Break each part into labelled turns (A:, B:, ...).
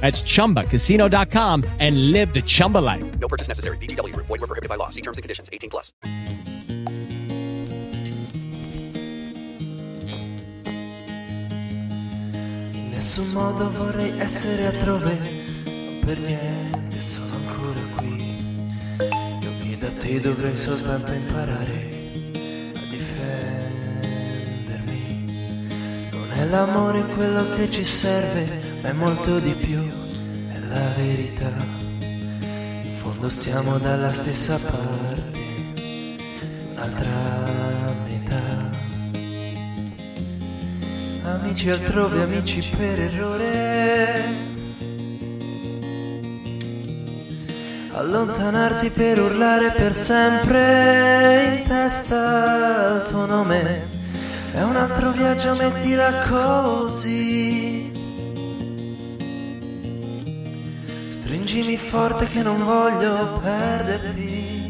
A: That's ChumbaCasino.com and live the Chumba life.
B: No purchase necessary. VGW. Void were prohibited by law. See terms and conditions. 18 plus.
C: In nessun modo vorrei essere altrove, non per niente sono ancora qui. Io che da te dovrei soltanto imparare è l'amore quello che ci serve, ma è molto di più, è la verità. In fondo siamo dalla stessa parte, un'altra metà. Amici altrove, amici per errore. Allontanarti per urlare per sempre in testa al tuo nome è un altro viaggio, mettila così. Stringimi forte che non voglio perderti.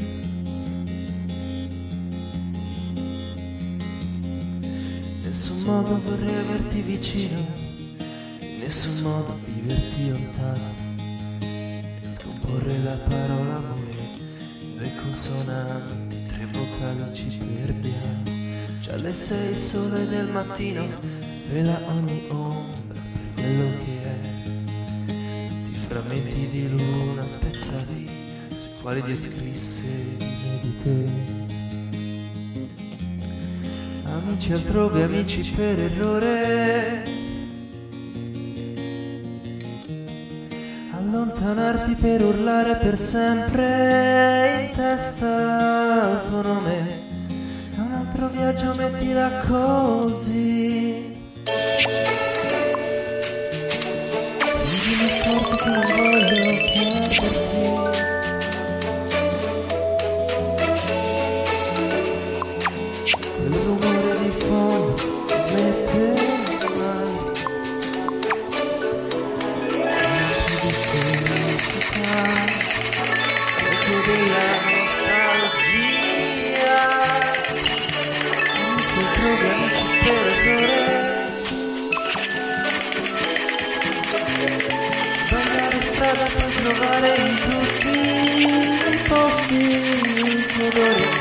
C: Nessun modo vorrei averti vicino, in nessun modo viverti lontano. E scomporre la parola amore due consonanti, tre vocali ci perdiamo. Già alle sei il sole del mattino svela ogni ombra per quello che è. Tutti frammenti di luna spezzati sui quali Dio scrisse di te. Amici altrove, amici per errore. Allontanarti per urlare per sempre in testa al tuo nome altro viaggio mettila così. Dimmi forte che non voglio perderti per trovare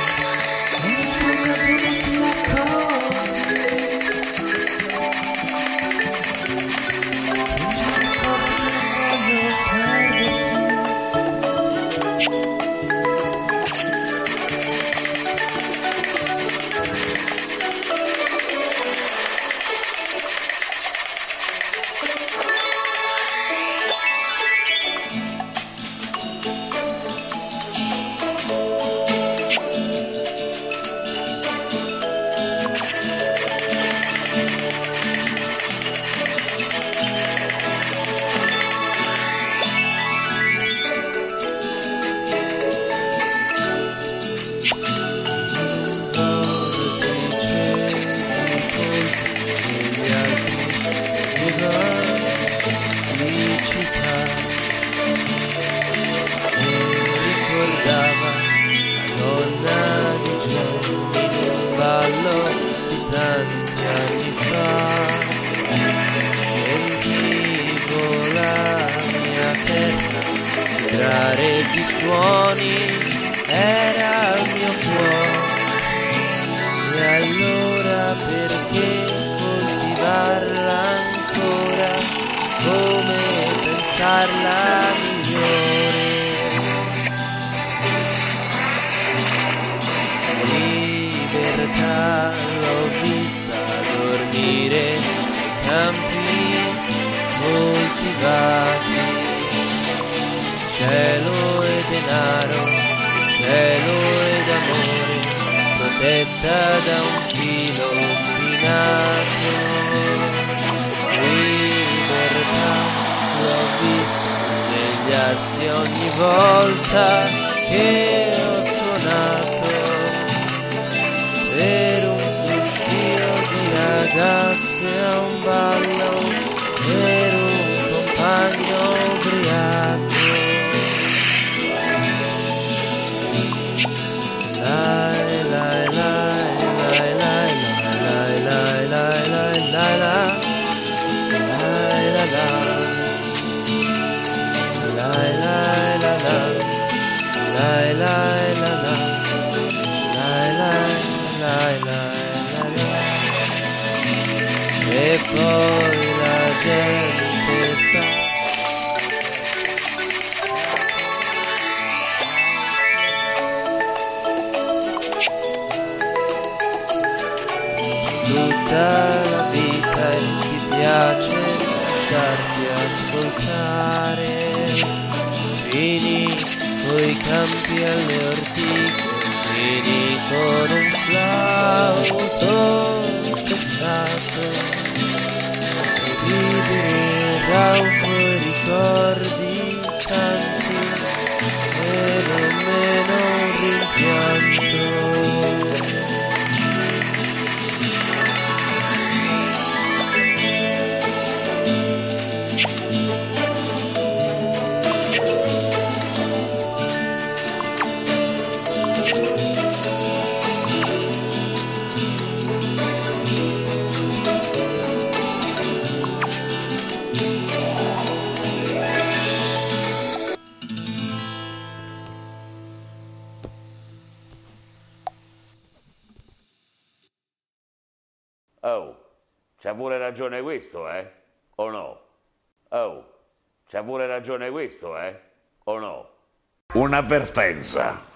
D: Un'avvertenza.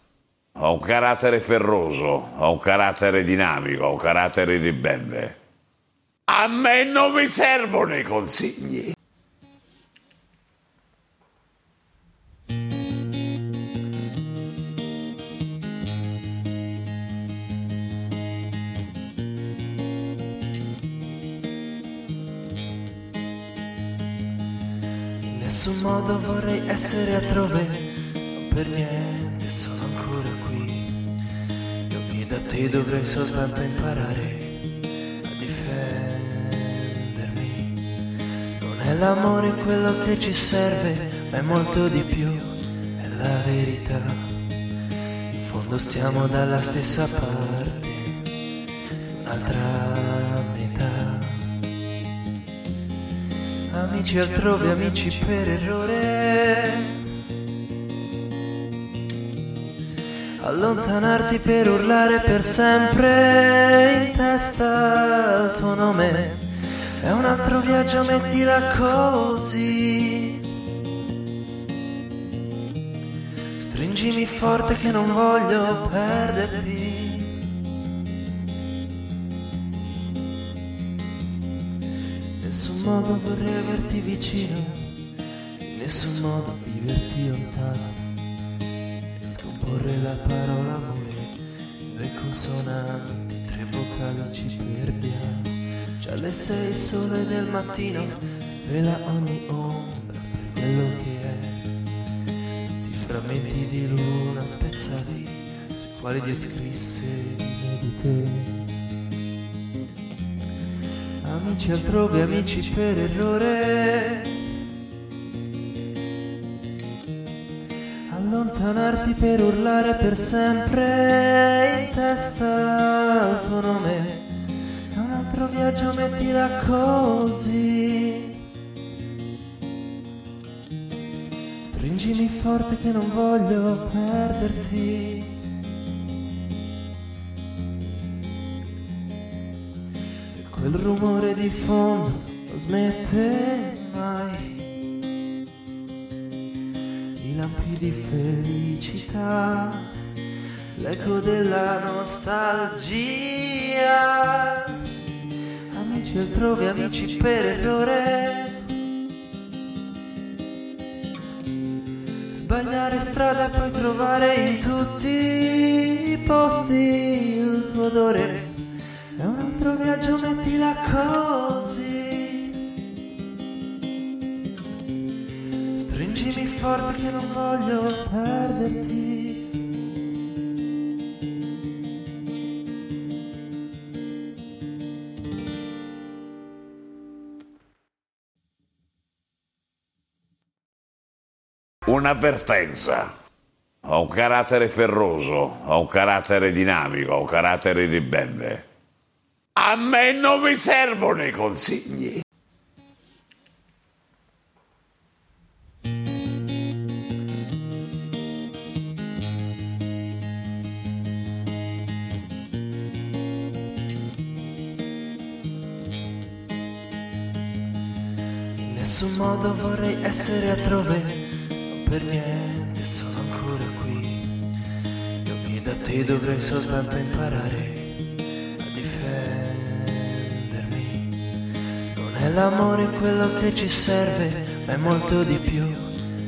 D: Ho un carattere ferroso, ho un carattere dinamico, ho un carattere ribelle. A me non mi servono i consigli.
C: In nessun modo vorrei essere altrove, non per niente te dovrei soltanto imparare a difendermi. Non è l'amore quello che ci serve, ma è molto di più, è la verità. In fondo stiamo dalla stessa parte, un'altra metà. Amici altrove, amici per errore. Allontanarti per urlare per sempre in testa al tuo nome. È un altro viaggio, mettila così. Stringimi forte che non voglio perderti. Nessun modo vorrei averti vicino, in nessun modo viverti lontano parola amore due consonanti, tre vocali ci perdiamo. Già alle sei sole del mattino svela ogni ombra per quello che è. Tutti i frammenti di luna spezzati sui quali Dio scrisse linee di te. Amici altrove, amici per errore. Per urlare per sempre in testa al tuo nome. È un altro viaggio, mettila così. Stringimi forte che non voglio perderti. E quel rumore di fondo non smette mai. I lampi di felicità, l'eco della nostalgia. Amici altrove, amici per errore. Sbagliare strada poi trovare in tutti i posti il tuo odore. È un altro viaggio, mettila così. Forte che non voglio perderti.
D: Una Vertenza. Ho un carattere ferroso, ho un carattere dinamico, ho un carattere ribelle. A me non mi servono i consigli.
C: Nessun modo vorrei essere altrove, non per niente sono ancora qui. Io che da te dovrei soltanto imparare a difendermi. Non è l'amore quello che ci serve, ma è molto di più,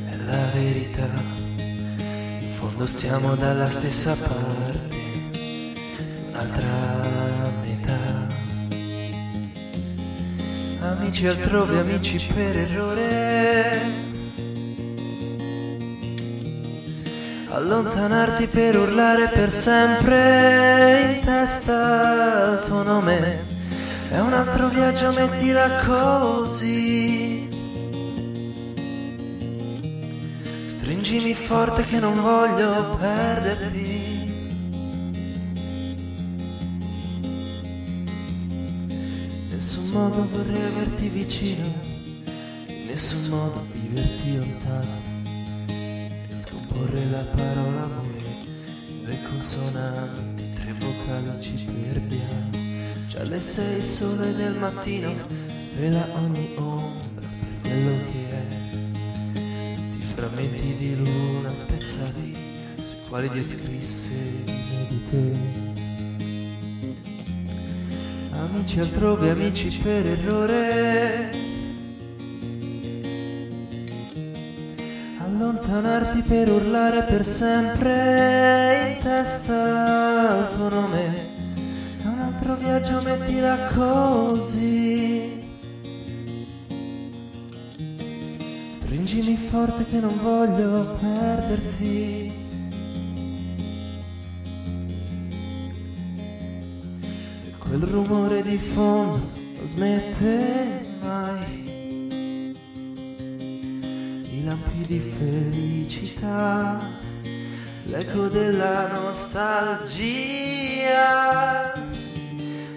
C: è la verità. In fondo siamo dalla stessa parte, un'altra Amici altrove, amici per errore. Allontanarti per urlare per sempre in testa il tuo nome. È un altro viaggio, mettila così. Stringimi forte che non voglio perderti. Modo vorrei averti vicino, in nessun modo viverti lontano e scomporre la parola amore due consonanti, tre vocali ci perdiamo. Già alle sei il sole del mattino svela ogni ombra per quello che è. Tutti frammenti di luna spezzati sui quali Dio scrisse inedite. Amici altrove, amici per errore. Allontanarti per urlare per sempre in testa al tuo nome. È un altro viaggio, mettila così. Stringimi forte che non voglio perderti. Quel rumore di fondo non smette mai. I lampi di felicità, l'eco della nostalgia.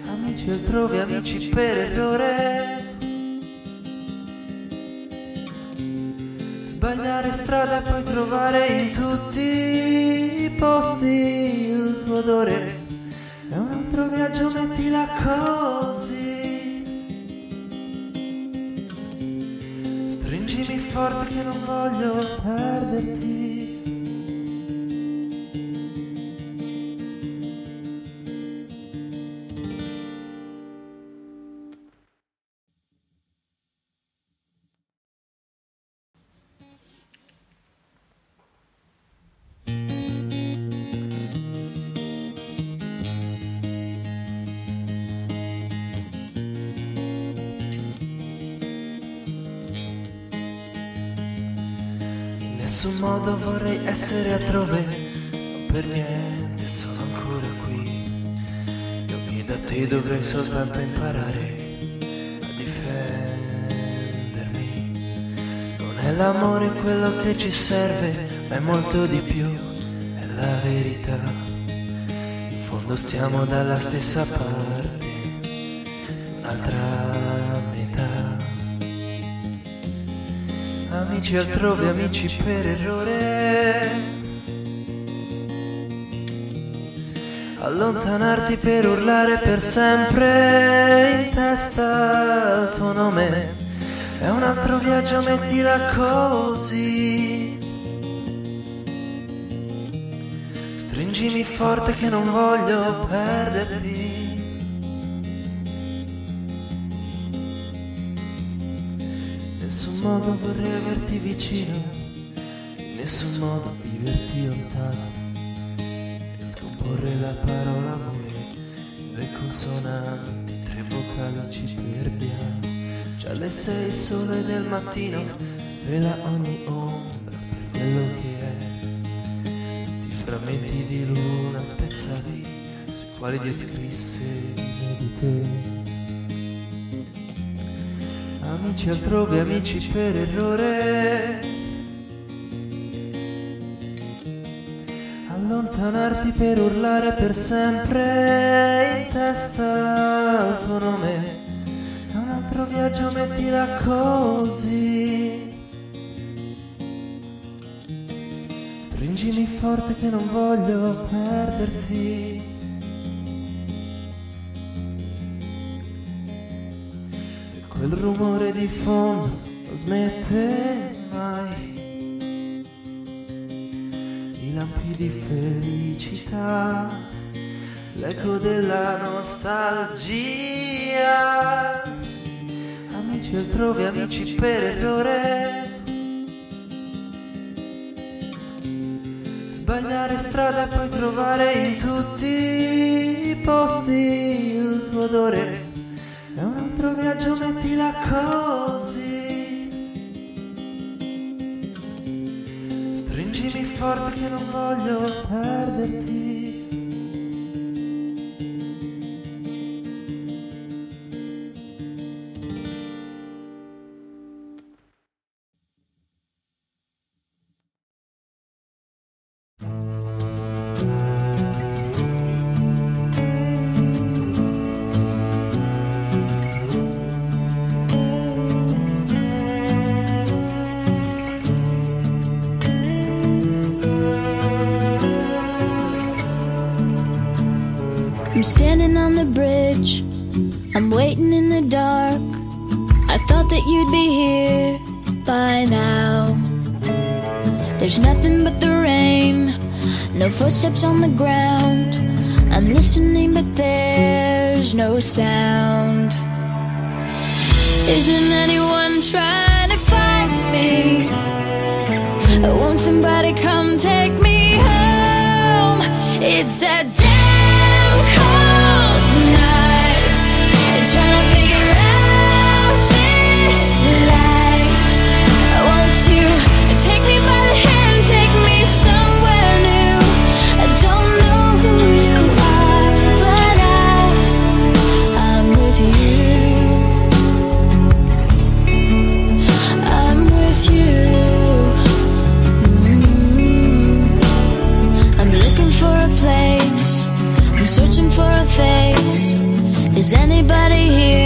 C: Amici altrove, amici per errore. Sbagliare strada e poi trovare in tutti i posti il tuo odore. Provi a geomettila così. Stringimi forte che non voglio perderti. Essere altrove, non per niente sono ancora qui. Io che da te dovrei soltanto imparare a difendermi. Non è l'amore quello che ci serve, ma è molto di più, è la verità. In fondo siamo dalla stessa parte, un'altra metà. Amici altrove, amici per errore. allontanarti per urlare per sempre in testa il tuo nome. È un altro viaggio, mettila così. Stringimi forte che non voglio perderti. nessun modo vorrei averti vicino, nessun modo viverti lontano e scomporre la parola amore due consonanti, tre vocali ci perdiamo. Già alle sei il sole del mattino svela ogni ombra per quello che è. Tutti i frammenti di luna spezzati sui quali Dio scrisse linee di te. Amici altrove, amici per errore. Allontanarti per urlare per sempre in testa al tuo nome. È un altro viaggio, mettila così. Stringimi forte che non voglio perderti. E quel rumore di fondo non smette di felicità, l'eco della nostalgia. Amici altrove, amici per errore. Sbagliare strada e poi trovare in tutti i posti il tuo odore. È un altro viaggio, mettila così. Forte che non voglio perderti.
E: Footsteps on the ground. I'm listening, but there's no sound. Isn't anyone trying to find me? Won't somebody come take me home? It's that damn cold night. Trying to anybody here?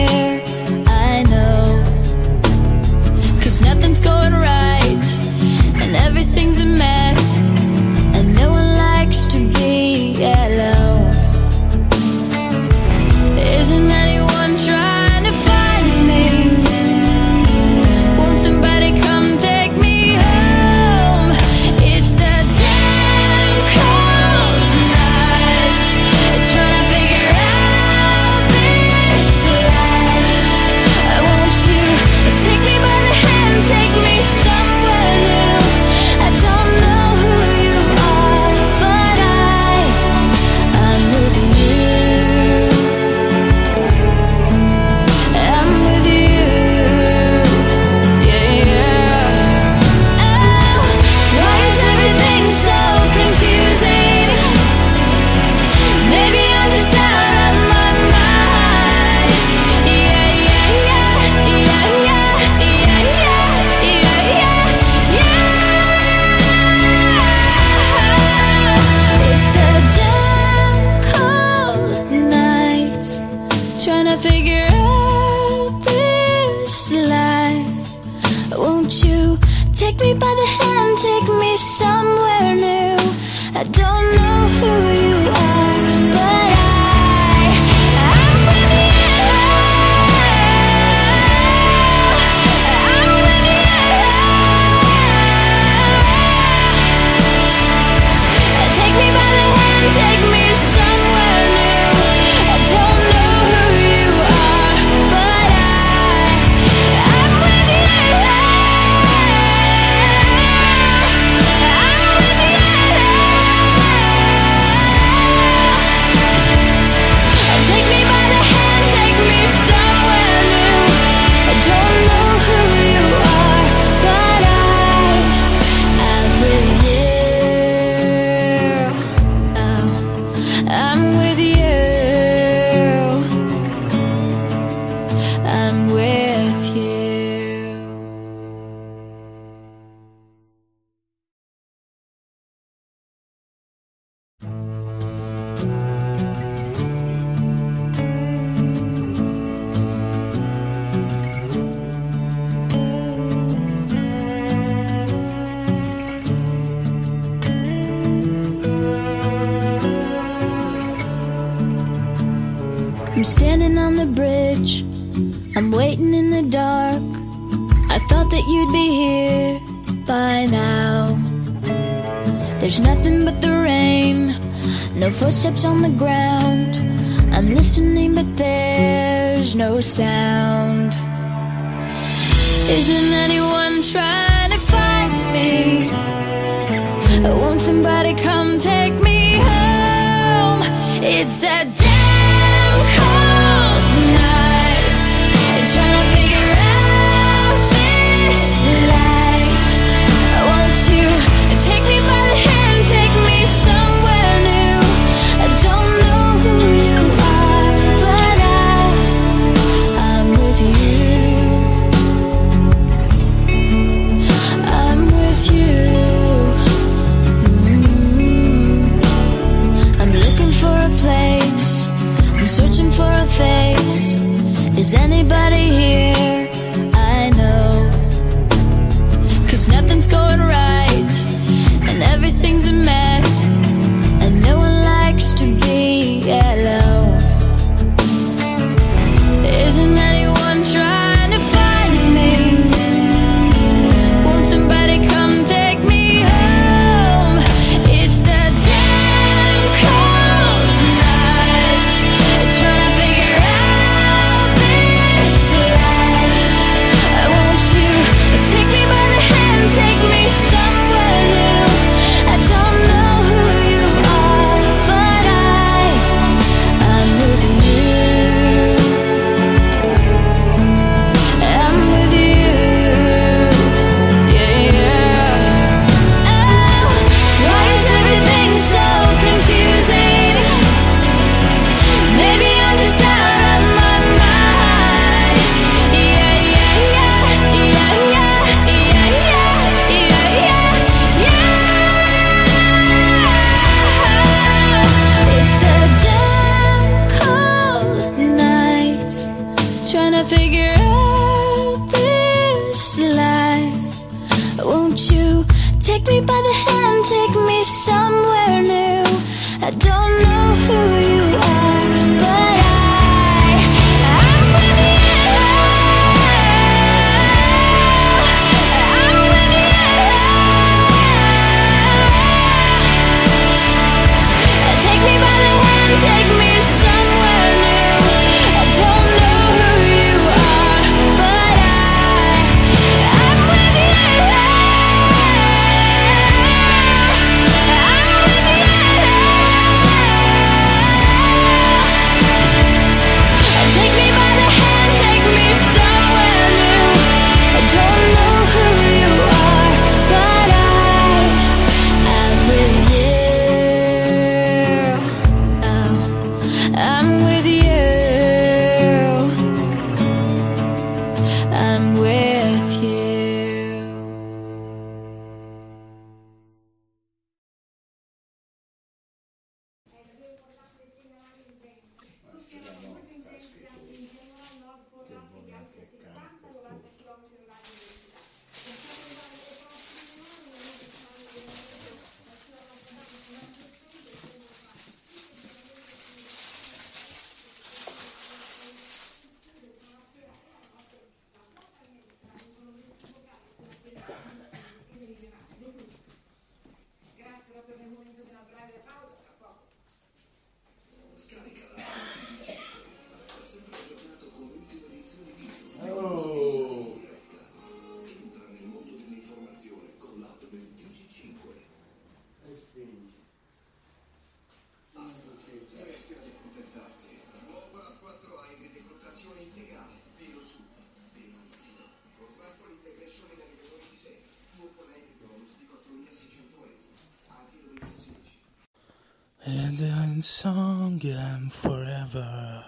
E: one
F: song and forever.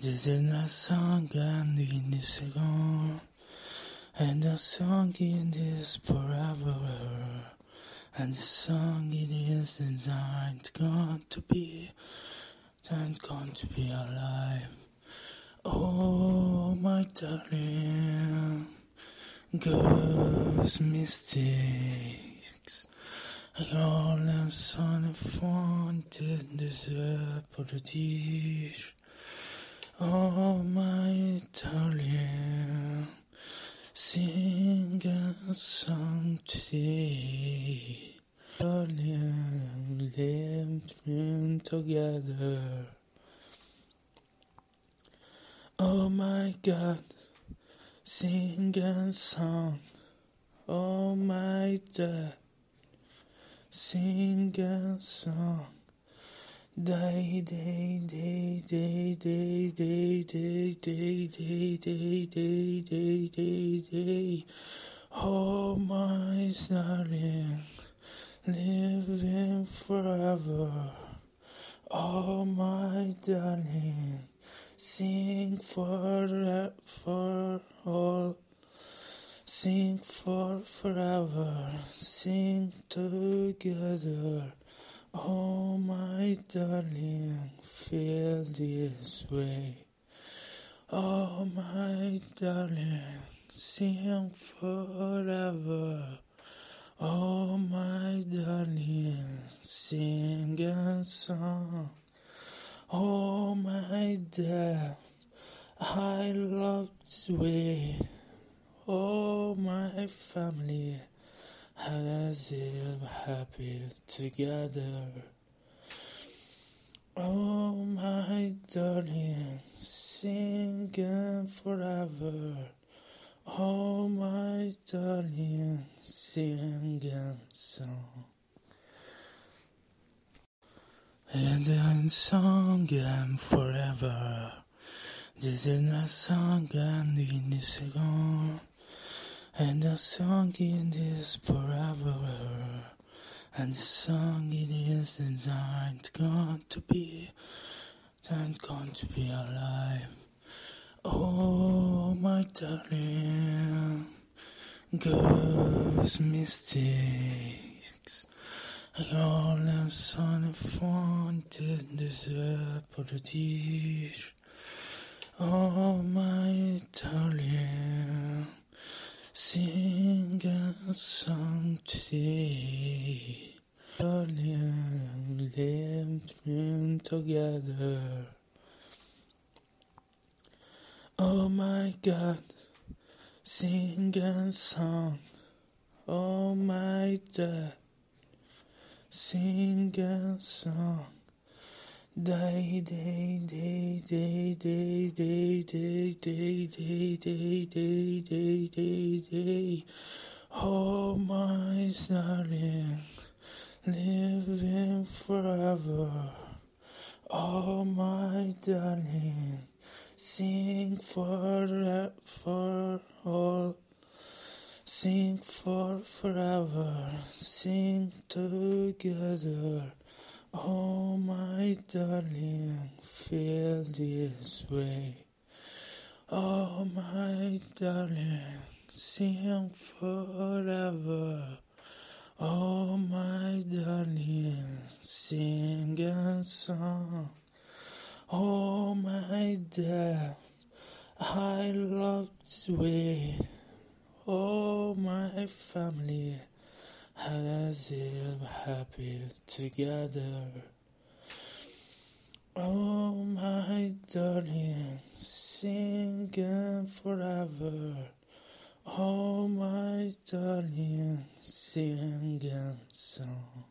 F: This is a
G: song and in this song. And a song in this forever. And the song it is designed going to be. And gone to be alive. Oh, my darling. Girl's mistake. Alors l'insonne fonte des apologies,
H: oh my Italian, sing a song today. Living together. Oh my God, sing a song. Oh my God. Sing a song. Day, day, day, day, day, day, day, day, day, day, day, day, day, day. Oh my darling, living forever. Oh my darling, sing for for all. Sing for forever, sing together. Oh, my darling, feel this way. Oh, my darling, sing forever. Oh, my darling, sing a song. Oh, my dad, I love this way. Oh, my family has it happy together. Oh, my darling, singing forever. Oh, my darling, singing song. And then song and forever. This is not song and in this gone. And the song it is forever. And the song it is designed gone to be, and gone to be alive. Oh, my darling, girls' mistakes. All I'm son deserve for the dish. Oh, my darling, sing a song today. Darling, living together. Oh my God, sing a song. Oh my dad, sing a song. Day, day, day, day, day, day, day, day, day, day, day, day, day, day. Oh my darling, living forever. Oh my darling, sing for for all. Sing for forever, sing together. Oh, my darling, feel this way. Oh, my darling, sing forever. Oh, my darling, sing a song. Oh, my dad, I love this way. Oh, my family has it happy together. Oh, my darling, singing forever. Oh, my darling, singing song.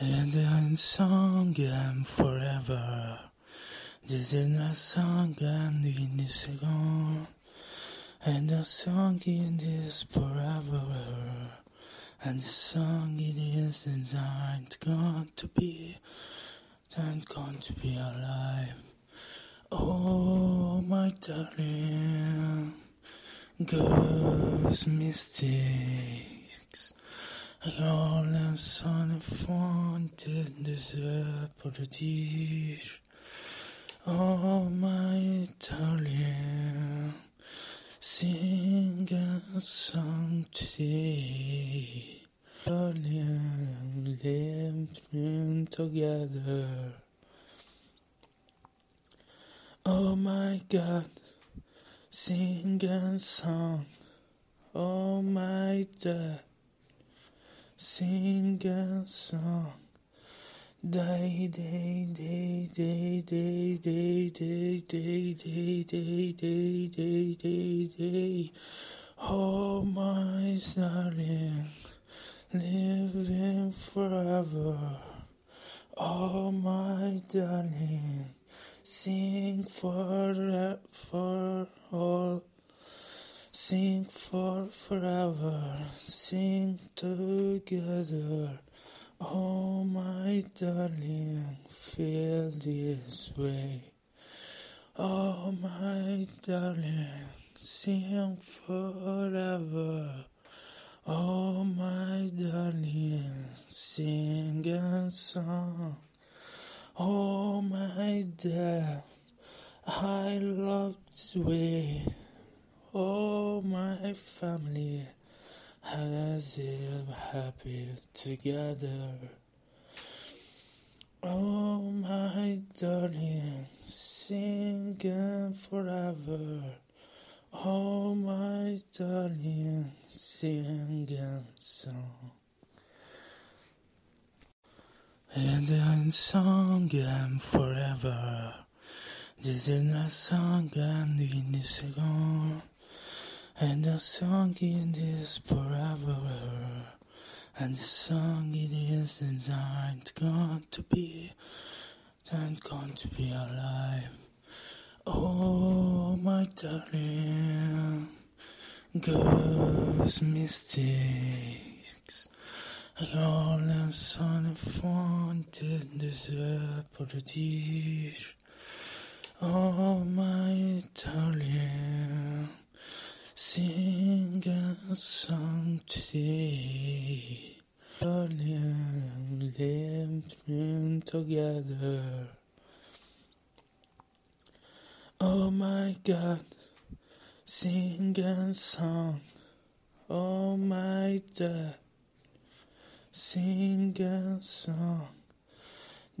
H: And then song and forever. This is not song and this gone. And the song it is forever. And the song it is designed gone to be, and gone to be alive. Oh, my darling, girls' mistakes. All son of wanted deserve dish. Oh, my darling. Sing a song today. Darling, living together. Oh my God, sing a song. Oh my dad, sing a song. Day, day, day, day, day, day, day, day, day, day, day, day, day, day. Oh, my darling, living forever. Oh, my darling, sing for for all. Sing for forever, sing together. Oh, my darling, feel this way. Oh, my darling, sing forever. Oh, my darling, sing a song. Oh, my dad, I love this way. Oh, my family has live happy together. Oh, my darling, singing forever. Oh, my darling, singing song. And then song and forever. This is not song and need to go. And the song it is forever. And the song it is designed gone to be, gone to be alive. Oh, my darling, girls' mistakes. All the son did deserve politics. Oh, my darling, sing a song today. Darling, living together. Oh my God, sing a song. Oh my God, sing a song.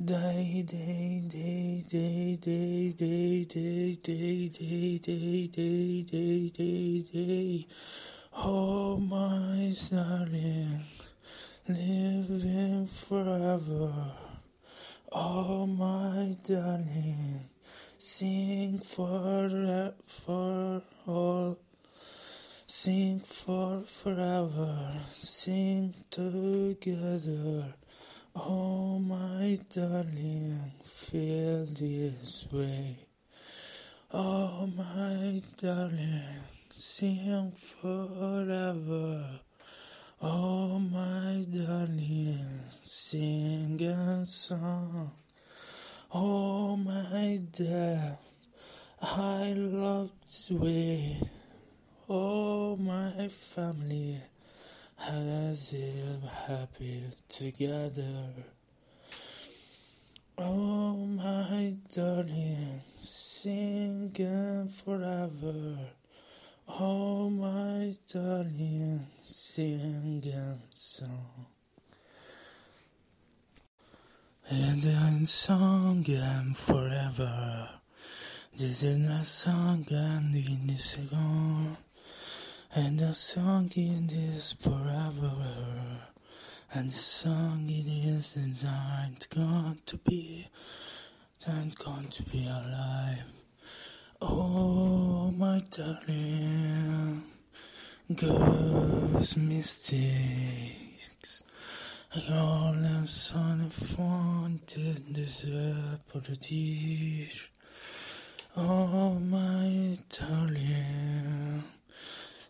H: Day, day, day, day, day, day, day, day, day, day, day, day, day, day. Oh my darling, living forever. Oh my darling, sing for for all. Sing for forever, sing together. Oh, my darling, feel this way. Oh, my darling, sing forever. Oh, my darling, sing a song. Oh, my dad, I love this. Oh, my family has live happy together. Oh, my darling, singing forever. Oh, my darling, singing song. And then song and forever. This is not song and need to go. And the song it is forever. And the song it is designed gone to be, and gone to be alive. Oh, my darling, girls' mistakes. All the son of fun did deserve politics. Oh, my darling.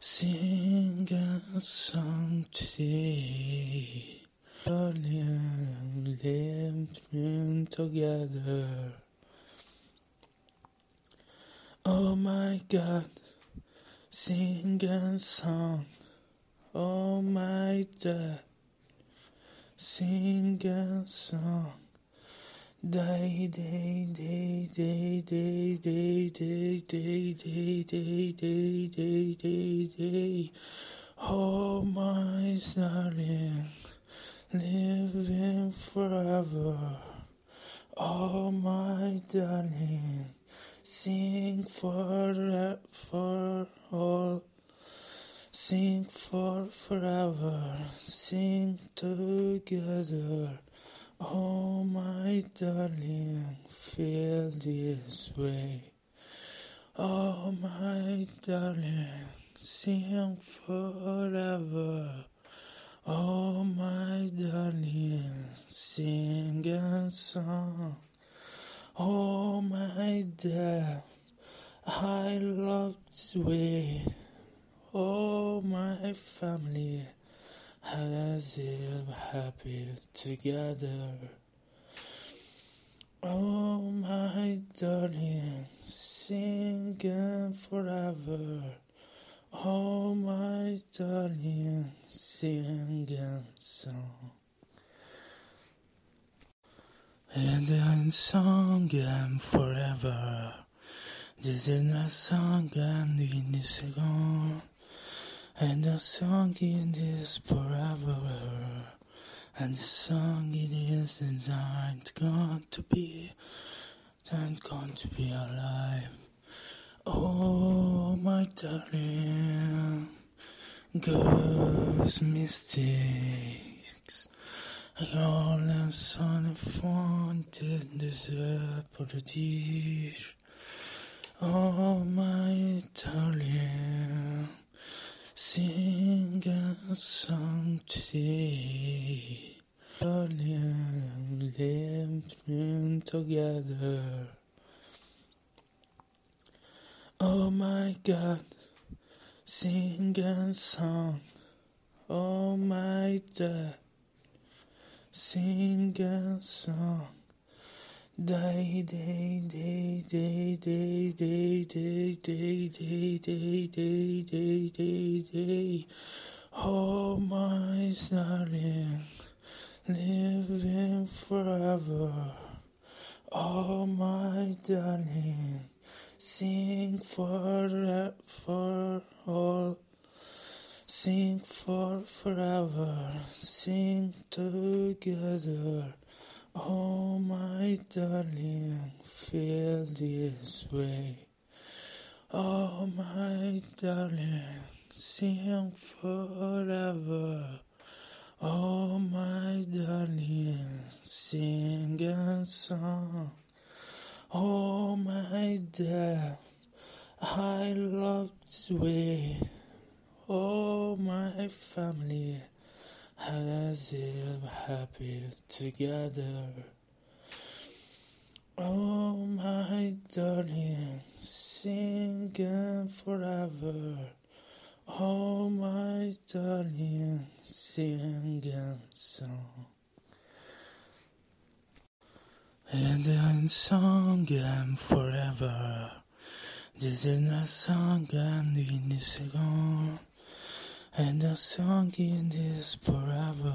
H: Sing a song today. Darling, living together. Oh my God, sing a song. Oh my God, sing a song. Day, day, day, day, day, day, day, day, day, day, day, day, day, day. Oh, my darling, living forever. Oh, my darling, sing for for all. Sing for forever, sing together. Oh, my darling, feel this way. Oh, my darling, sing forever. Oh, my darling, sing a song. Oh, my dad, I love this way. Oh, my family has live happy together. Oh, my darling, singing forever. Oh, my darling, singing song. And then song and forever. This is not song and in this gone. And the song it is forever. And the song it is designed gone to be, and gone to be alive. Oh, my darling, girls' mistakes. All I'm son wanted deserve paradise. Oh, my darling, sing a song today. Darling, living together. Oh my God, sing a song. Oh my God, sing a song. Day, day, day, day, day, day, day, day, day, day, day, day, day, day. Oh my darling, living forever. Oh my darling, sing for for all. Sing for forever, sing together. Oh, my darling, feel this way. Oh, my darling, sing forever. Oh, my darling, sing a song. Oh, my dad, I love this way. Oh, my family has live happy together. Oh, my darling, singing forever. Oh, my darling, singing song. And then song and forever. This is not song and in this gone. And the song it is forever.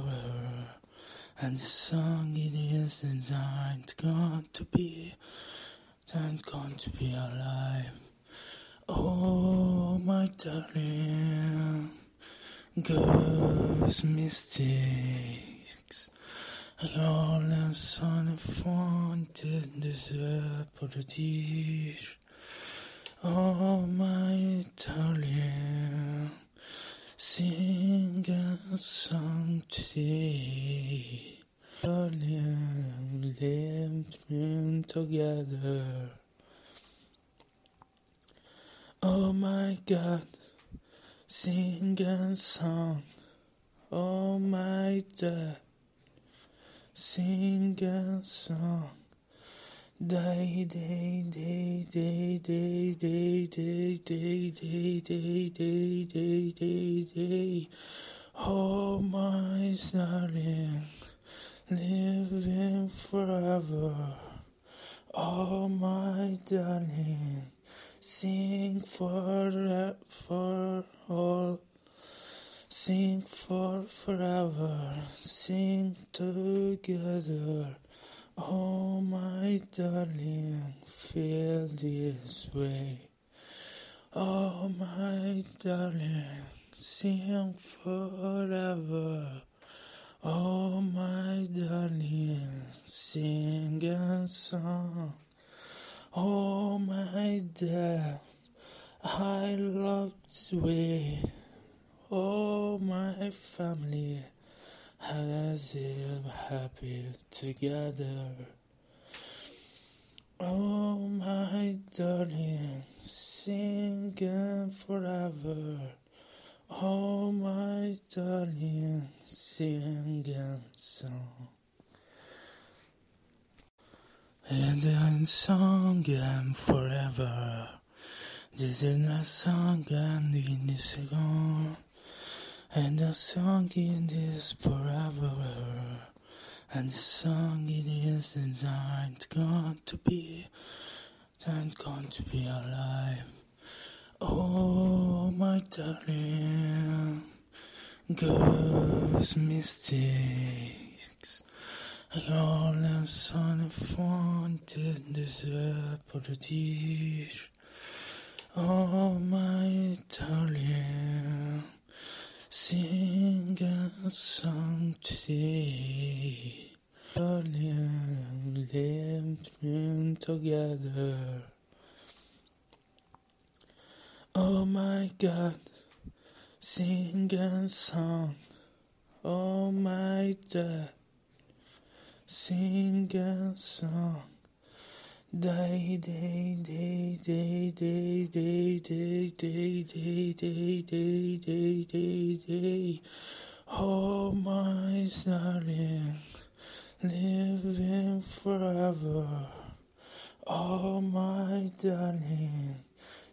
H: And the song it is designed gone to be, and gone to be alive. Oh, my darling, girls' mistakes. All I'm son of wanted deserve paradise. Oh, my darling. Sing a song today. Darling, living together. Oh my God, sing a song. Oh my God, sing a song. Day, day, day, day, day, day, day, day, day, day, day, day, day, day. Oh, my darling, living forever. Oh, my darling, sing for for all. Sing for forever, sing together. Oh, my darling, feel this way. Oh, my darling, sing forever. Oh, my darling, sing a song. Oh, my dad, I love this way. Oh, my family as if happy together. Oh, my darling, singing forever. Oh, my darling, singing song. And then song and forever. This is not song and need to go. And the song in this forever. And the song it is designed gone to be, gone to be alive. Oh, my darling, girls' mistakes. All I'm son fun did deserve. Oh, my darling, sing a song today. Darling, living together. Oh my God, sing a song. Oh my dad, sing a song. Day, day, day, day, day, day, day, day, day, day, day, day, day, day. Oh my darling, living forever. Oh my darling,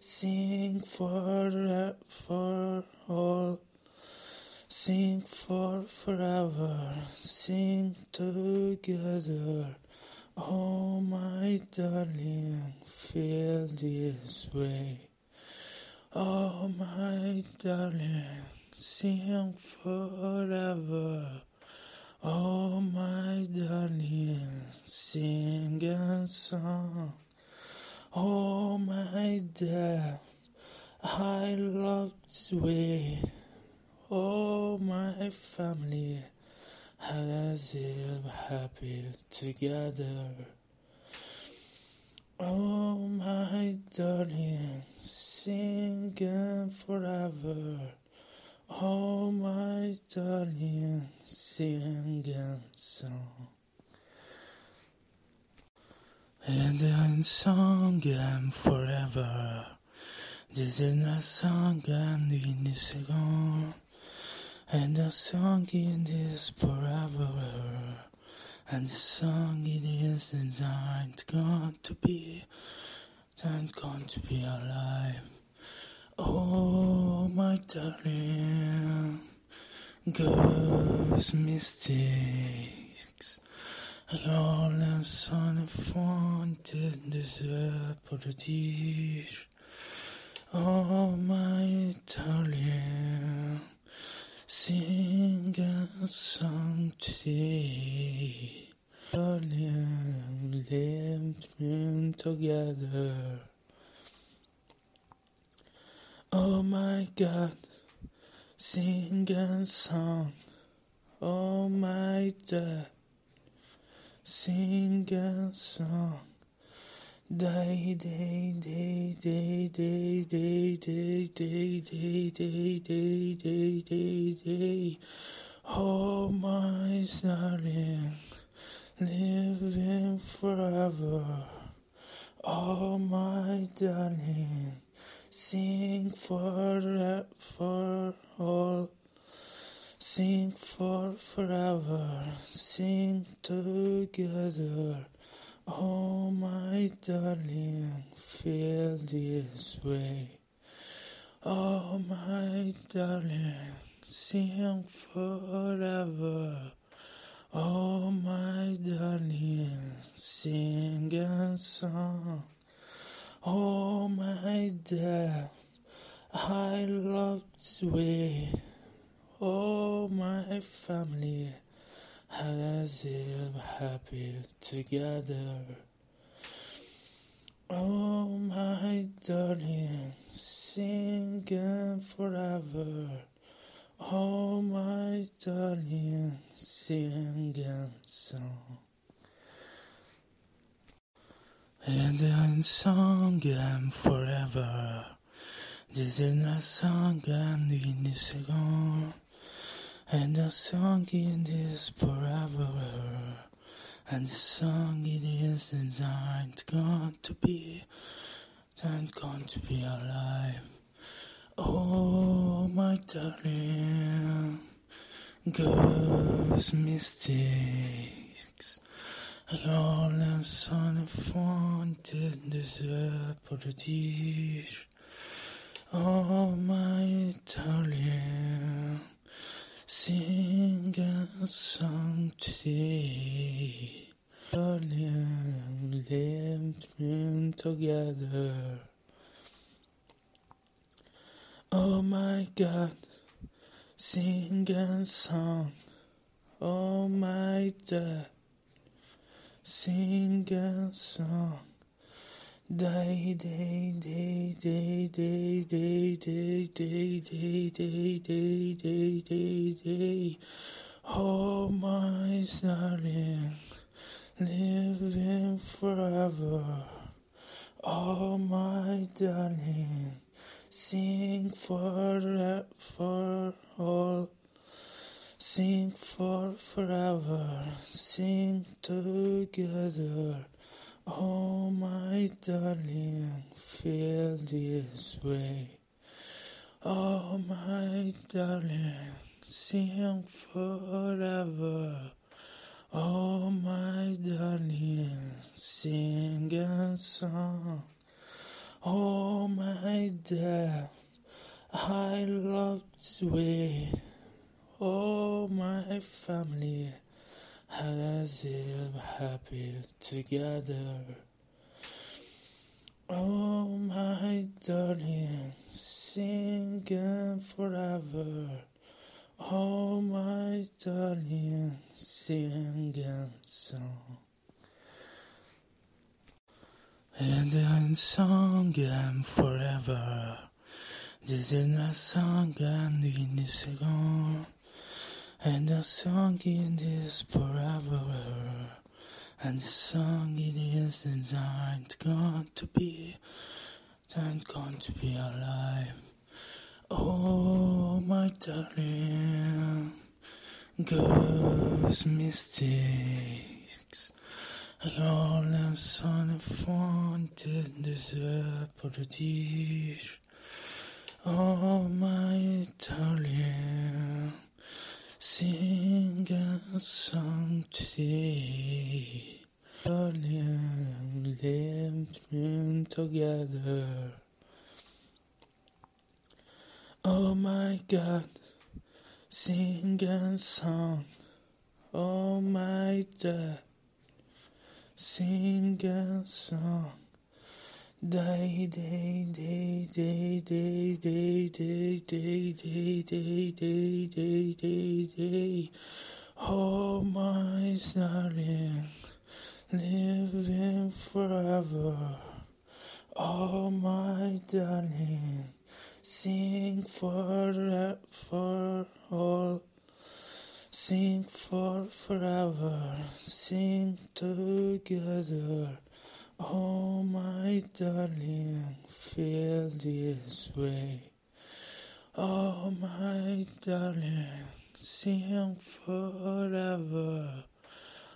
H: sing for for all. Sing for forever, sing together. Oh, my darling, feel this way. Oh, my darling, sing forever. Oh, my darling, sing a song. Oh, my dad, I love this way. Oh, my family, as if happy together. Oh, my darling, singing forever. Oh, my darling, singing song. And then song and forever. This is not song and need to go. And the song in this forever. And the song it is designed gone to be, and gone to be alive. Oh, my darling, girls' mistakes. All I'm son did deserve apologies. Oh, my darling, sing a song today. Darling, living together. Oh my God, sing a song. Oh my God, sing a song. Day, day, day, day, day, day, day, day, day, day, day, day, day, day. Oh my darling, living forever. Oh my darling, sing for for all. Sing for forever, sing together. Oh, my darling, feel this way. Oh, my darling, sing forever. Oh, my darling, sing a song. Oh, my dad, I love this. Oh, my family as if happy together. Oh, my darling, singing forever. Oh, my darling, singing song. And then song and forever. This is not song and need to go. And the song it is forever. And the song it is designed gone to be, and gone to be alive. Oh, my darling, girls' mistakes. Jag lämnar ifrån till det politik. Oh, my darling, sing a song today. Darling, living together. Oh my God, sing a song. Oh my God, sing a song. Day, day, day, day, day, day, day, day, day, day, day, day, day, day. Oh my darling, living forever. Oh my darling, sing for for all. Sing for forever, sing together. Oh my darling, feel this way. Oh my darling, sing forever. Oh my darling, sing a song. Oh my dad, I love this. Oh my family, has live happy together. Oh my darling, singing forever. Oh my darling, singing song. And song and forever. This is not song and in this song. And the song it is forever. And the song it is designed gone to be, and gone to be alive. Oh, my darling, girls' mistakes. Jag lämnar ifrån till det politik. Oh, my darling, sing a song today. Darling, living together. Oh my God, sing a song. Oh my dad, sing a song. Day, day, day, day, day, day, day, day, day, day, day, day, day, day. Oh my darling, living forever. Oh my darling, sing for for all. Sing for forever, sing together. Oh my darling, feel this way. Oh my darling, sing forever.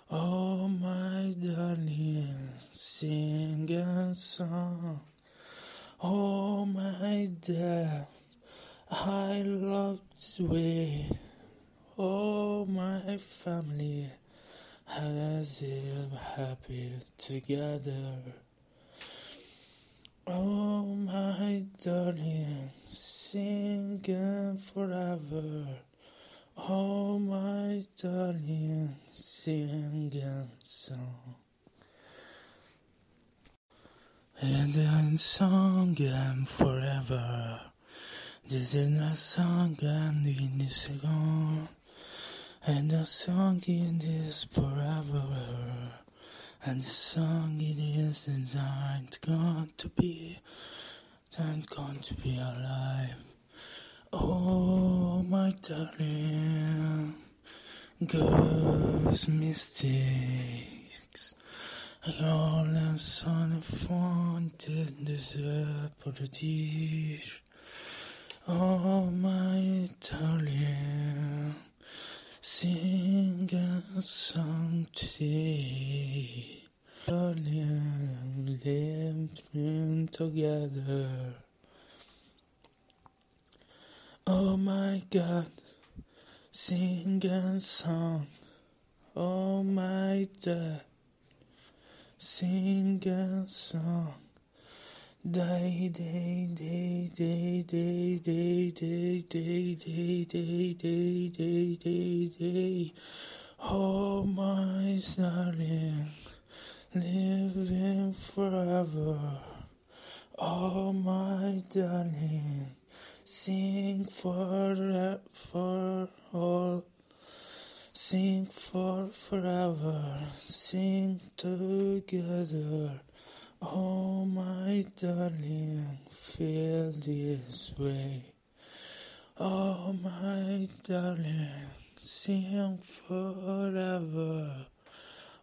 H: Oh my darling, sing a song. Oh my dad, I love this way. Oh my family, has live happy together. Oh my darling, singing forever. Oh my darling, singing song. And song and forever. This is not song and in this song. And the song it is forever. And the song it is designed gone to be, and gone to be alive. Oh, my darling, girls' mistakes. All Jag lämnar ifrån till det politik. Oh, my darling. Sing a song today. Darling, living together. Oh my God, sing a song. Oh my God, sing a song. Day, day, day, day, day, day, day, day, day, day, day, day, day, day. Oh my darling, living forever. Oh my darling, sing for for all. Sing for forever, sing together. Oh, my darling, feel this way. Oh, my darling, sing forever.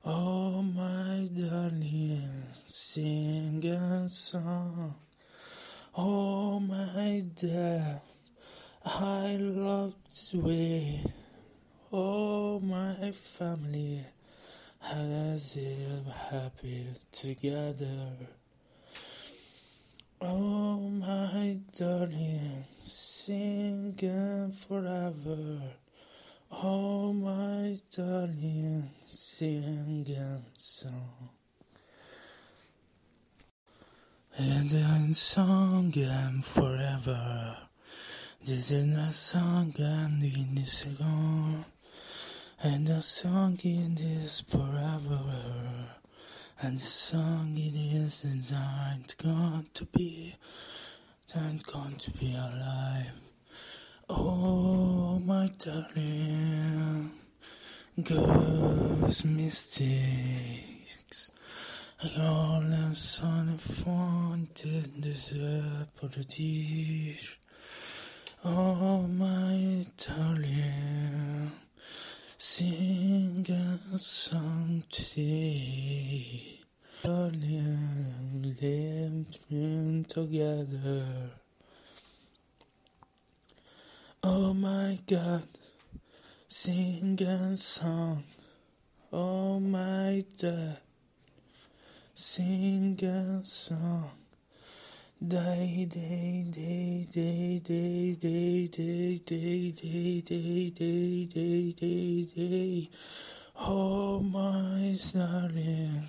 H: Oh, my darling, sing a song. Oh, my dad, I love this way. Oh, my family has live happy together. Oh, my darling, singing forever. Oh, my darling, singing song. And then song and forever. This is not song and in this gone. And the song it is forever. And the song it is designed gone to be, gone to be alive. Oh, my darling, girls' mistakes. All am son wanted deserve politique. Oh, my darling, sing a song today. Darling, living together. Oh my God, sing a song. Oh my God, sing a song. Day, day, day, day, day, day, day, day, day, day, day, day, day, day. Oh my darling,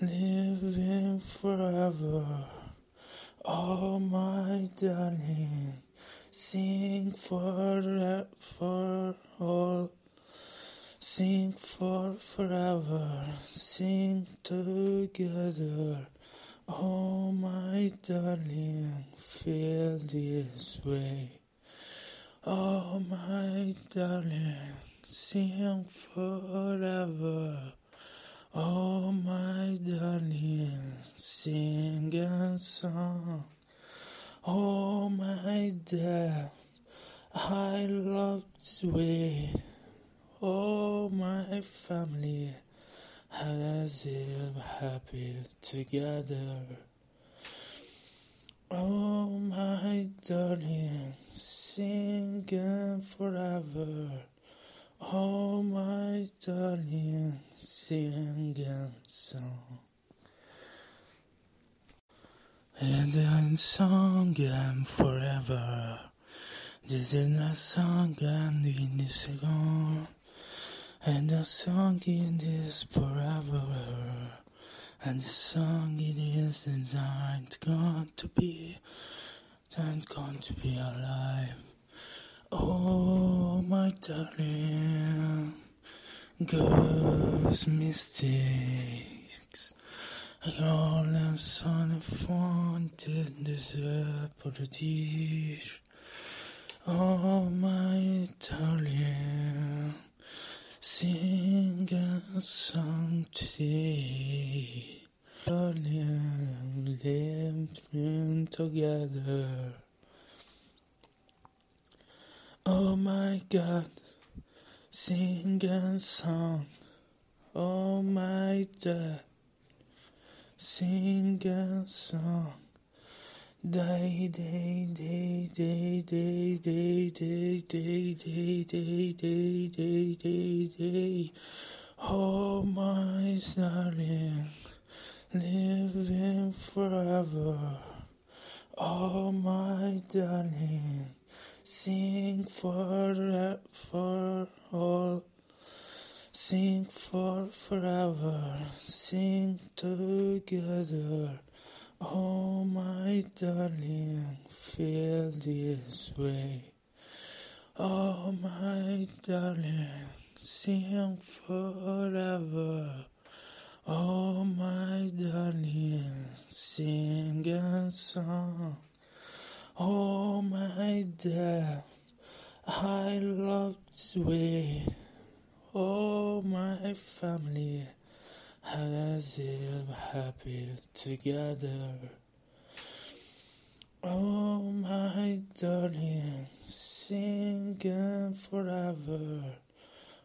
H: living forever. Oh my darling, sing for for all. Sing for forever, sing together. Oh my darling, feel this way. Oh my darling, sing forever. Oh my darling, sing a song. Oh my dad, I love this way. Oh my family has live happy together. Oh my darling, singing forever. Oh my darling, singing song. And song and forever. This is not song and in this gone. And the song it is forever. And the song it is designed gone to be, and gone to be alive. Oh, my darling, girls' mistakes. All am son of wanted deserve politique. Oh, my darling. Sing a song today. Darling, living together. Oh my God, sing a song. Oh my dad, sing a song. Day, day, day, day, day, day, day, day, day, day, day, day, day, day. Oh, my darling, living forever. Oh, my darling, sing for for all. Sing for forever, sing together. Oh, my darling, feel this way. Oh, my darling, sing forever. Oh, my darling, sing a song. Oh, my dad, I love this way. Oh, my family has it happy together. Oh, my darling, singing forever.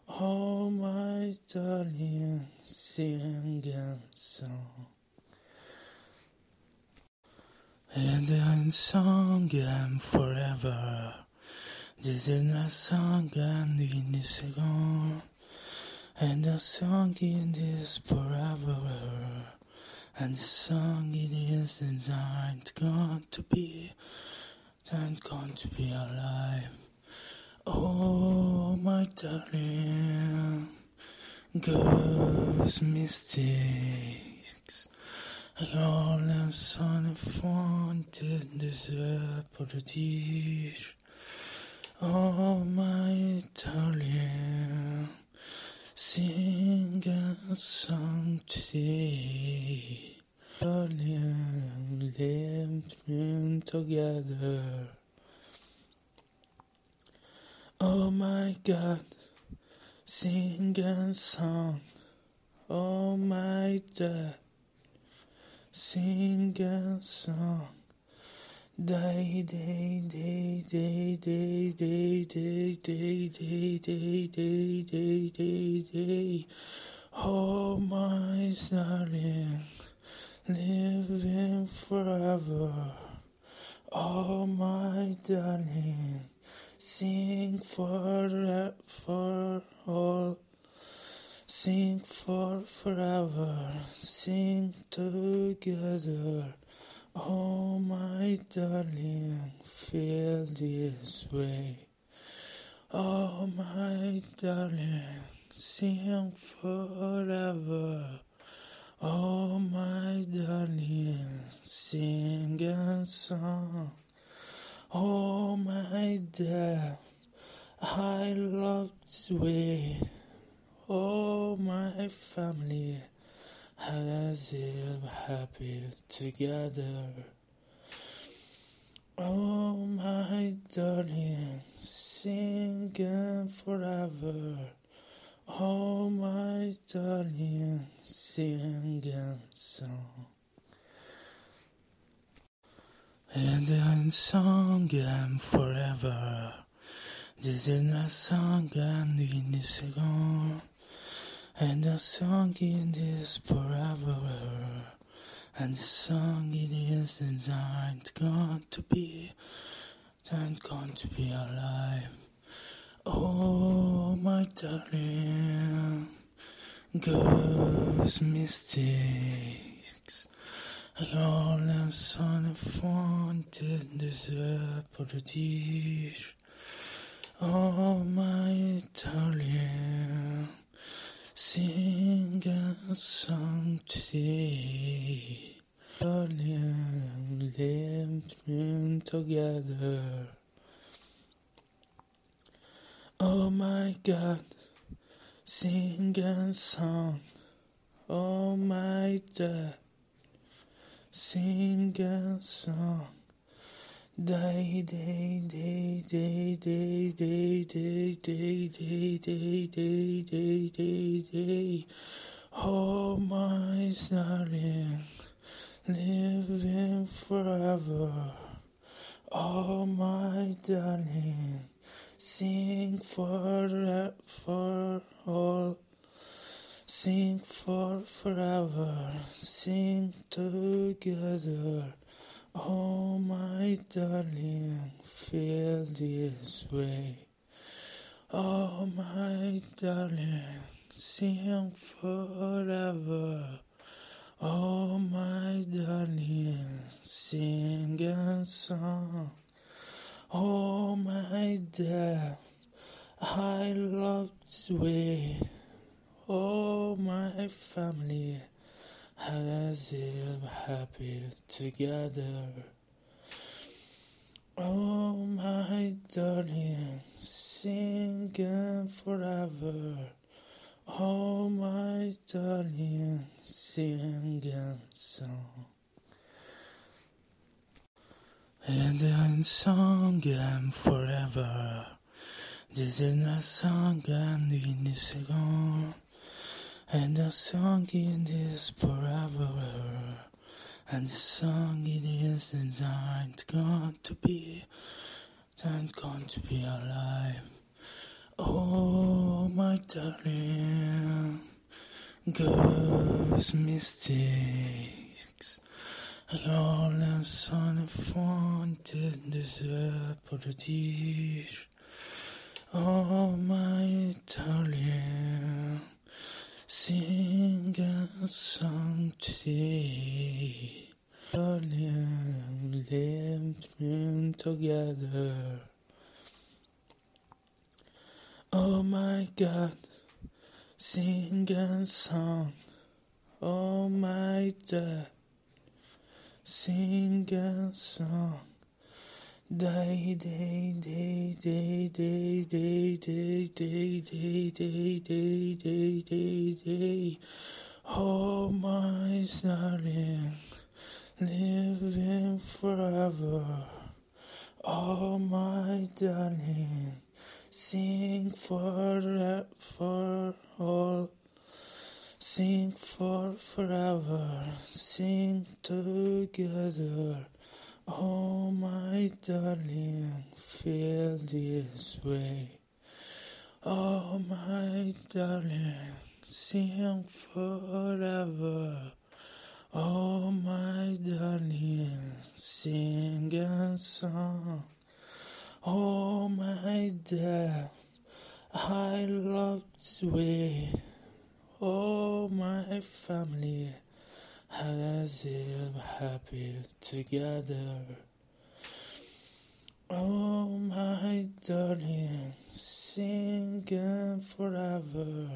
H: Oh, my darling, singing song. And then song and forever. This is not song and in this gone. And the song in this forever. And the song it is designed gone to be, and gone to be alive. Oh, my darling, girls mistakes. All I'm son wanted this apologies. Oh, my darling, sing a song today. Darling, living together. Oh my God, sing a song. Oh my God, sing a song. Day, day, day, day, day, day, day, day, day, day, day, day, day, day. Oh my darling, living forever. Oh my darling, sing for for all. Sing for forever, sing together. Oh, my darling, feel this way. Oh, my darling, sing forever. Oh, my darling, sing a song. Oh, my dad, I love this way. Oh, my family has it happy together. Oh, my darling, singing forever. Oh, my darling, singing song. And then song and forever. This is not song and in this gone. And the song in this forever. And the song it is designed gone to be, and gone to be alive. Oh, my darling, girls' mistakes. All I'm son of wanted this apologies. Oh, my darling, sing a song today. Darling, living together. Oh my God, sing a song. Oh my God, sing a song. Day, day, day, day, day, day, day, day, day, day, day, day, day, day. Oh my darling, living forever. Oh my darling, sing for for all. Sing for forever, sing together. Oh, my darling, feel this way. Oh, my darling, sing forever. Oh, my darling, sing a song. Oh, my dad, I love this way. Oh, my family has it happy together. Oh, my darling, singing forever. Oh, my darling, singing song. And then song and forever. This is not song and in this song. And the song in this forever. And the song it is designed going to be, and going to be alive. Oh, my darling, girls mistakes. All the sun and fun did deserve the. Oh, my darling, sing a song today. Darling, living together. Oh my God, sing a song. Oh my God, sing a song. Day, day, day, day, day, day, day, day, day, day, day, day, day, day. Oh my darling, living forever. Oh my darling, sing for for all. Sing for forever, sing together. Oh, my darling, feel this way. Oh, my darling, sing forever. Oh, my darling, sing a song. Oh, my dad, I love this way. Oh, my family has it happy together. Oh, my darling, singing forever.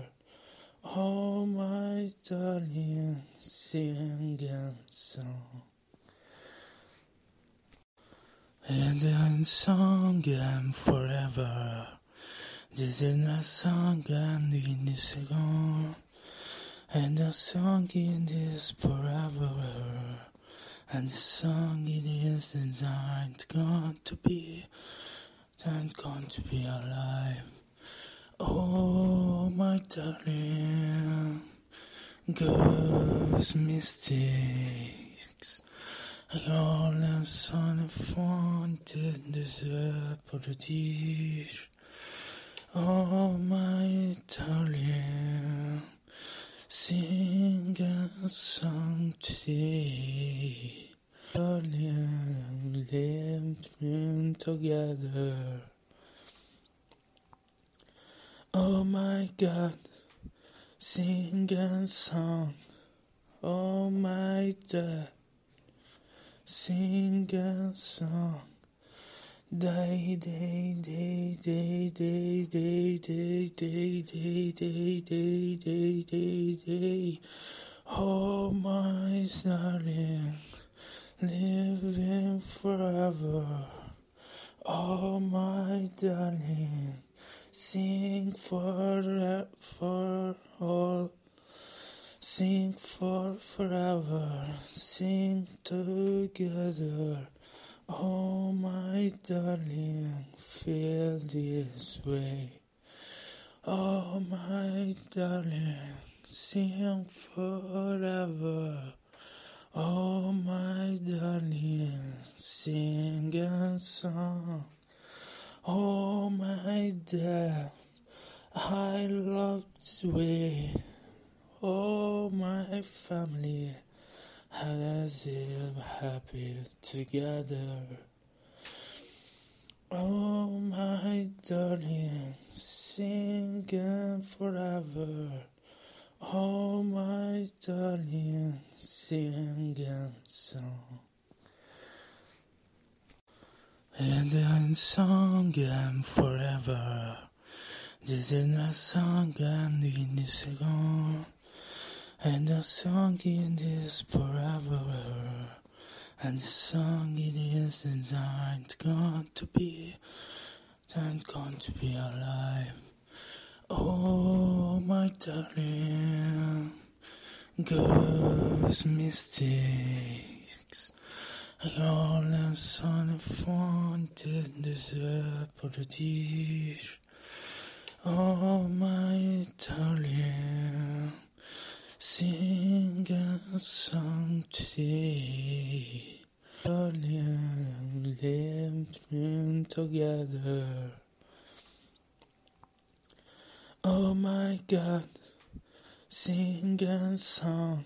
H: Oh, my darling, singing song. And then song and forever. This is not song and in this song. And the song in this forever. And the song it is designed going to be, and going to be alive. Oh, my darling, girls' mistakes. All the sun and fun did deserve. Oh, my darling, sing a song today. Darling, living together. Oh my God, sing a song. Oh my God, sing a song. Day, day, day, day, day, day, day, day, day, day, day, day, day, day. Oh my darling, living forever. Oh my darling, sing for for all. Sing for forever, sing together. Oh, my darling, feel this way. Oh, my darling, sing forever. Oh, my darling, sing a song. Oh, my dad, I love this way. Oh, my family as if happy together. Oh, my darling, singing forever. Oh, my darling, singing song. And I'm singing forever. This is not song I need to sing And the song it is forever. And the song it is designed going to be, and going to be alive. Oh, my darling, girls mistakes. All I'm son wanted this apologies. Oh, my darling, sing a song today. Darling, living together. Oh my God, sing a song.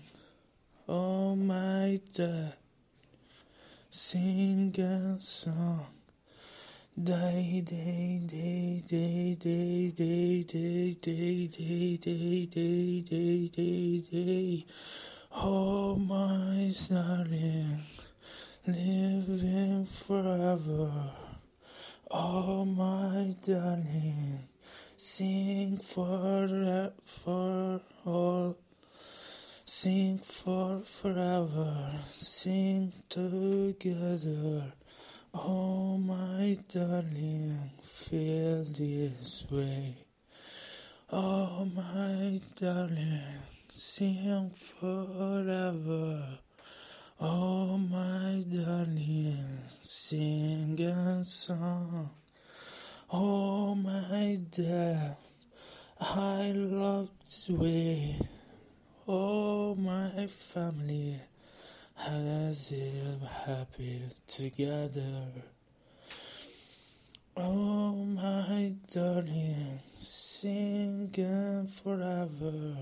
H: Oh my God, sing a song. Day, day, day, day, day, day, day, day, day, day, day, day, day, day. Oh my darling, living forever. Oh my darling, sing for for all. Sing for forever, sing together. Oh, darling, feel this way. Oh, my darling, sing forever. Oh, my darling, sing a song. Oh, my dad, I love this way. Oh, my family as if happy together. Oh, my darling, singing forever.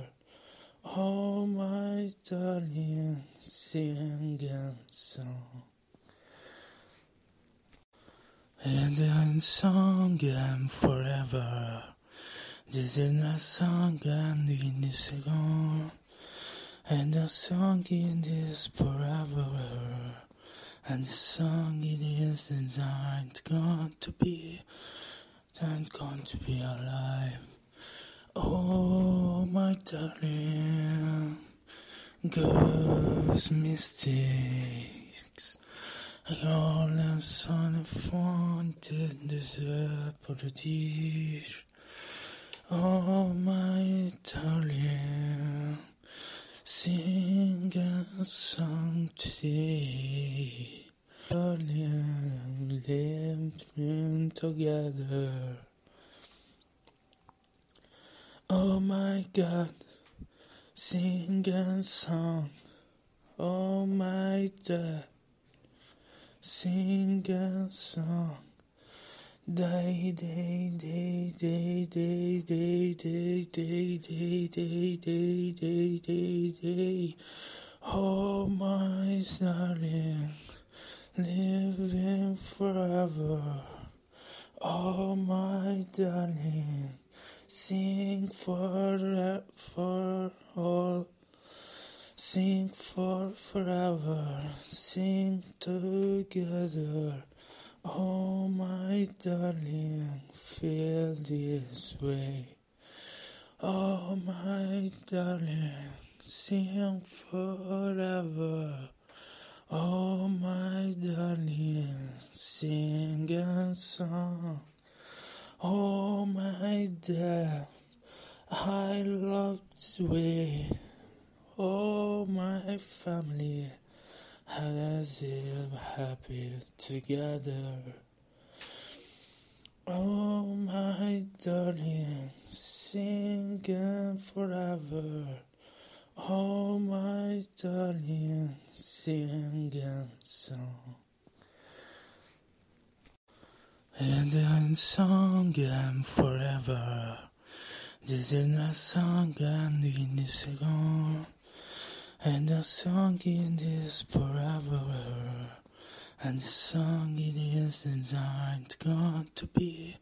H: Oh, my darling, singing song. And I'm singing forever. This is not song I need to sing. And the song it is forever. And the song it is designed going to be, and going to be alive. Oh, my darling, girls' mistakes. All I'm son of wanted this apologies. Oh, my darling. Sing a song today. Darling, living together. Oh my God, sing a song. Oh my dad, sing a song. Day, day, day, day, day, day, day, day, day, day, day, day, day, day. Oh, my darling, living forever. Oh, my darling, sing for for all. Sing for forever, sing together. Oh, my darling, feel this way. Oh, my darling, sing forever. Oh, my darling, sing a song. Oh, my dad, I love this way. Oh, my family as if happy together. Oh, my darling, singing forever. Oh, my darling, singing song. And I'm singing forever. This is not song I need to sing. And the song it is forever. And the song it is designed gone to be,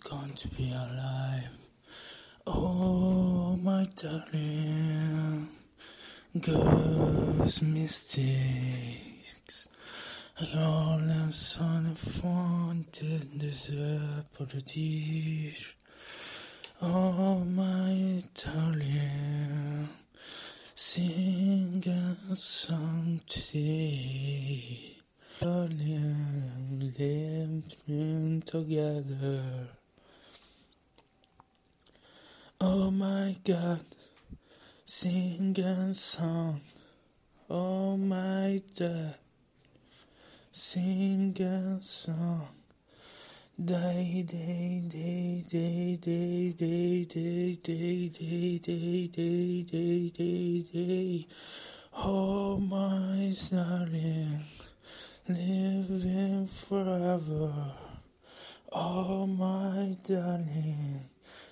H: gone to be alive. Oh, my darling, girls' mistakes. All am son of the dish. Oh, my darling, sing a song today. Darling, living together. Oh my God, sing a song. Oh my God, sing a song. Day, day, day, day, day, day, day, day, day, day, day, day, day, day. Oh my darling, living forever. Oh my darling,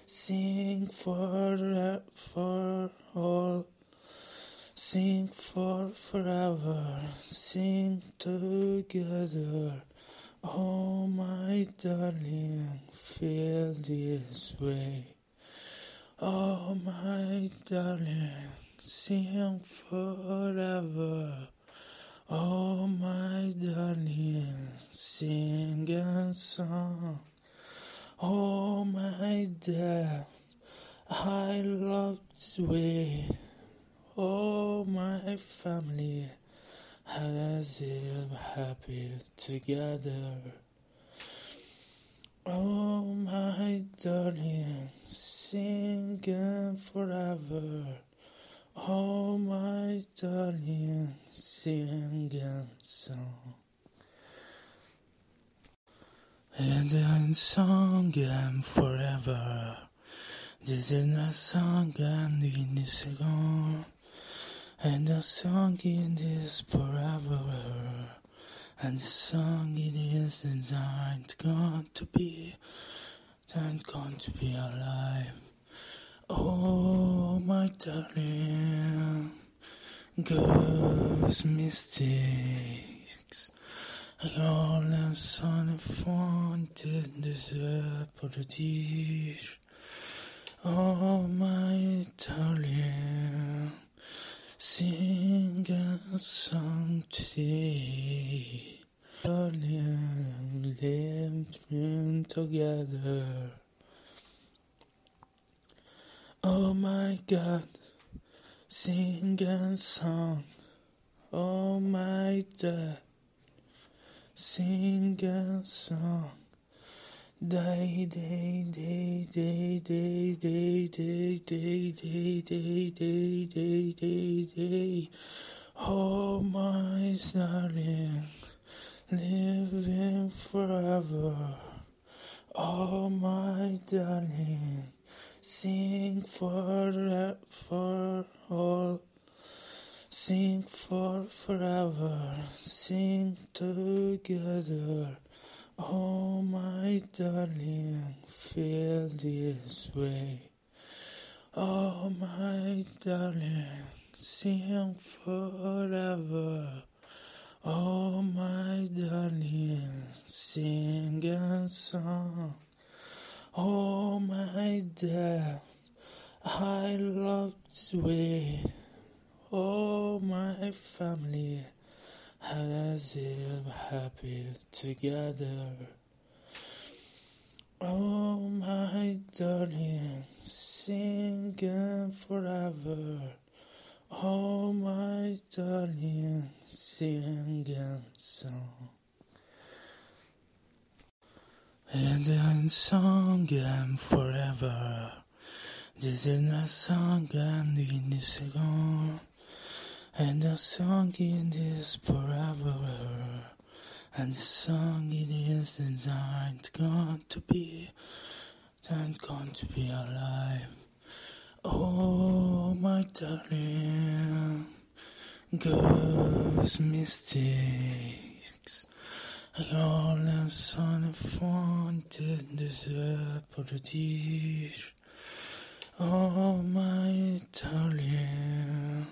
H: sing for for all. Sing for forever, sing together. Oh my darling, feel this way. Oh my darling, sing forever. Oh my darling, sing a song. Oh my dad, I love this way. Oh my family, has live happy together. Oh my darling, singing forever. Oh my darling, singing song. And I'm song and forever. This is not song and in this song. And the song it is forever. And the song it is designed gone to be, and gone to be alive. Oh, my darling, girls' mistakes. All wanted deserve for the dish. Oh, my darling, sing a song today. Darling, living together. Oh my God, sing a song. Oh my dad, sing a song. Day, day, day, day, day, day, day, day, day, day, day, day, day, day. Oh my darling, living forever. Oh my darling, sing for for all. Sing for forever, sing together. Oh my darling, feel this way. Oh my darling, sing forever. Oh my darling, sing a song. Oh my dad, I love this way. Oh my family, has live happy together. Oh my darling, singing forever. Oh my darling, singing song. And then song and forever. This is not song and in this song. And the song it is forever. And the song it is designed gone to be, and gone to be alive. Oh, my darling, girls' mistakes. I all am son of wanted deserve the. Oh, my darling,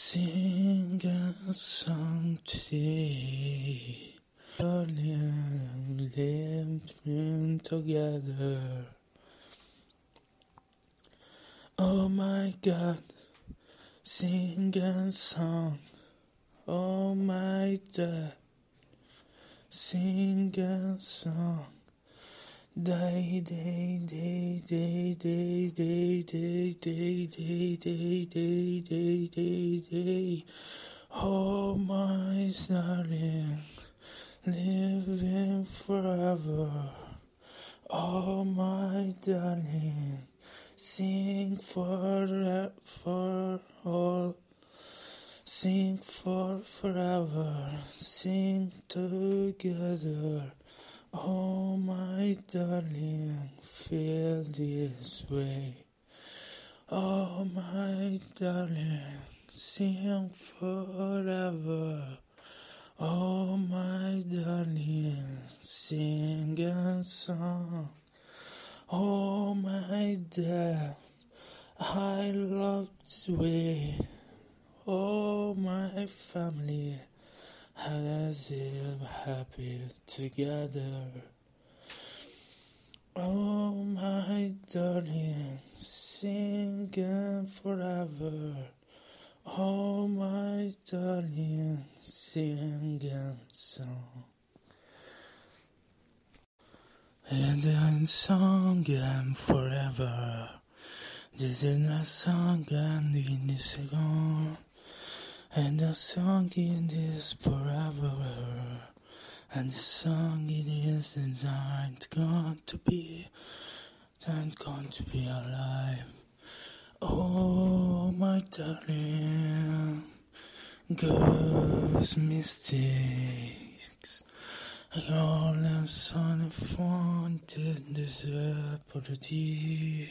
H: sing a song today. Darling, living together. Oh my God, sing a song. Oh my God, sing a song. Day, day, day, day, day, day, day, day, day, day, day, day, day, day. Oh my darling, living forever. Oh my darling, sing for for all. Sing for forever, sing together. Oh my darling, feel this way. Oh my darling, sing forever. Oh my darling, sing a song. Oh my dad, I love this way. Oh my family, has live happy together. Oh my darling, singing forever. Oh my darling, singing song. And song and forever. This is not song and in this gone. And the song it is forever. And the song it is designed gone to be, and gone to be alive. Oh, my darling, girls' mistakes. All them son of fun did deserve apology.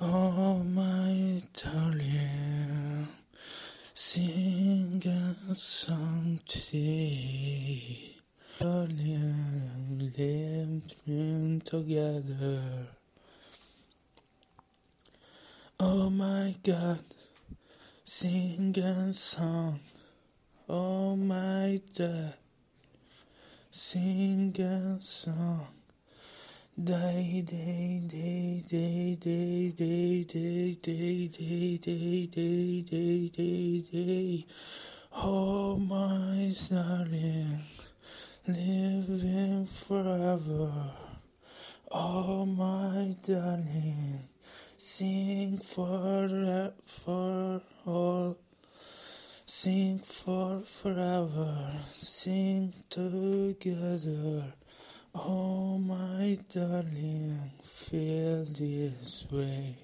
H: Oh, my darling. Sing a song today. Living together. Oh my God, sing a song. Oh my God, sing a song. Day, day, day, day, day, day, day, day, day, day, day, day, day, day. Oh my darling, living forever. Oh my darling, sing for for all. Sing for forever, sing together. Oh my darling, feel this way.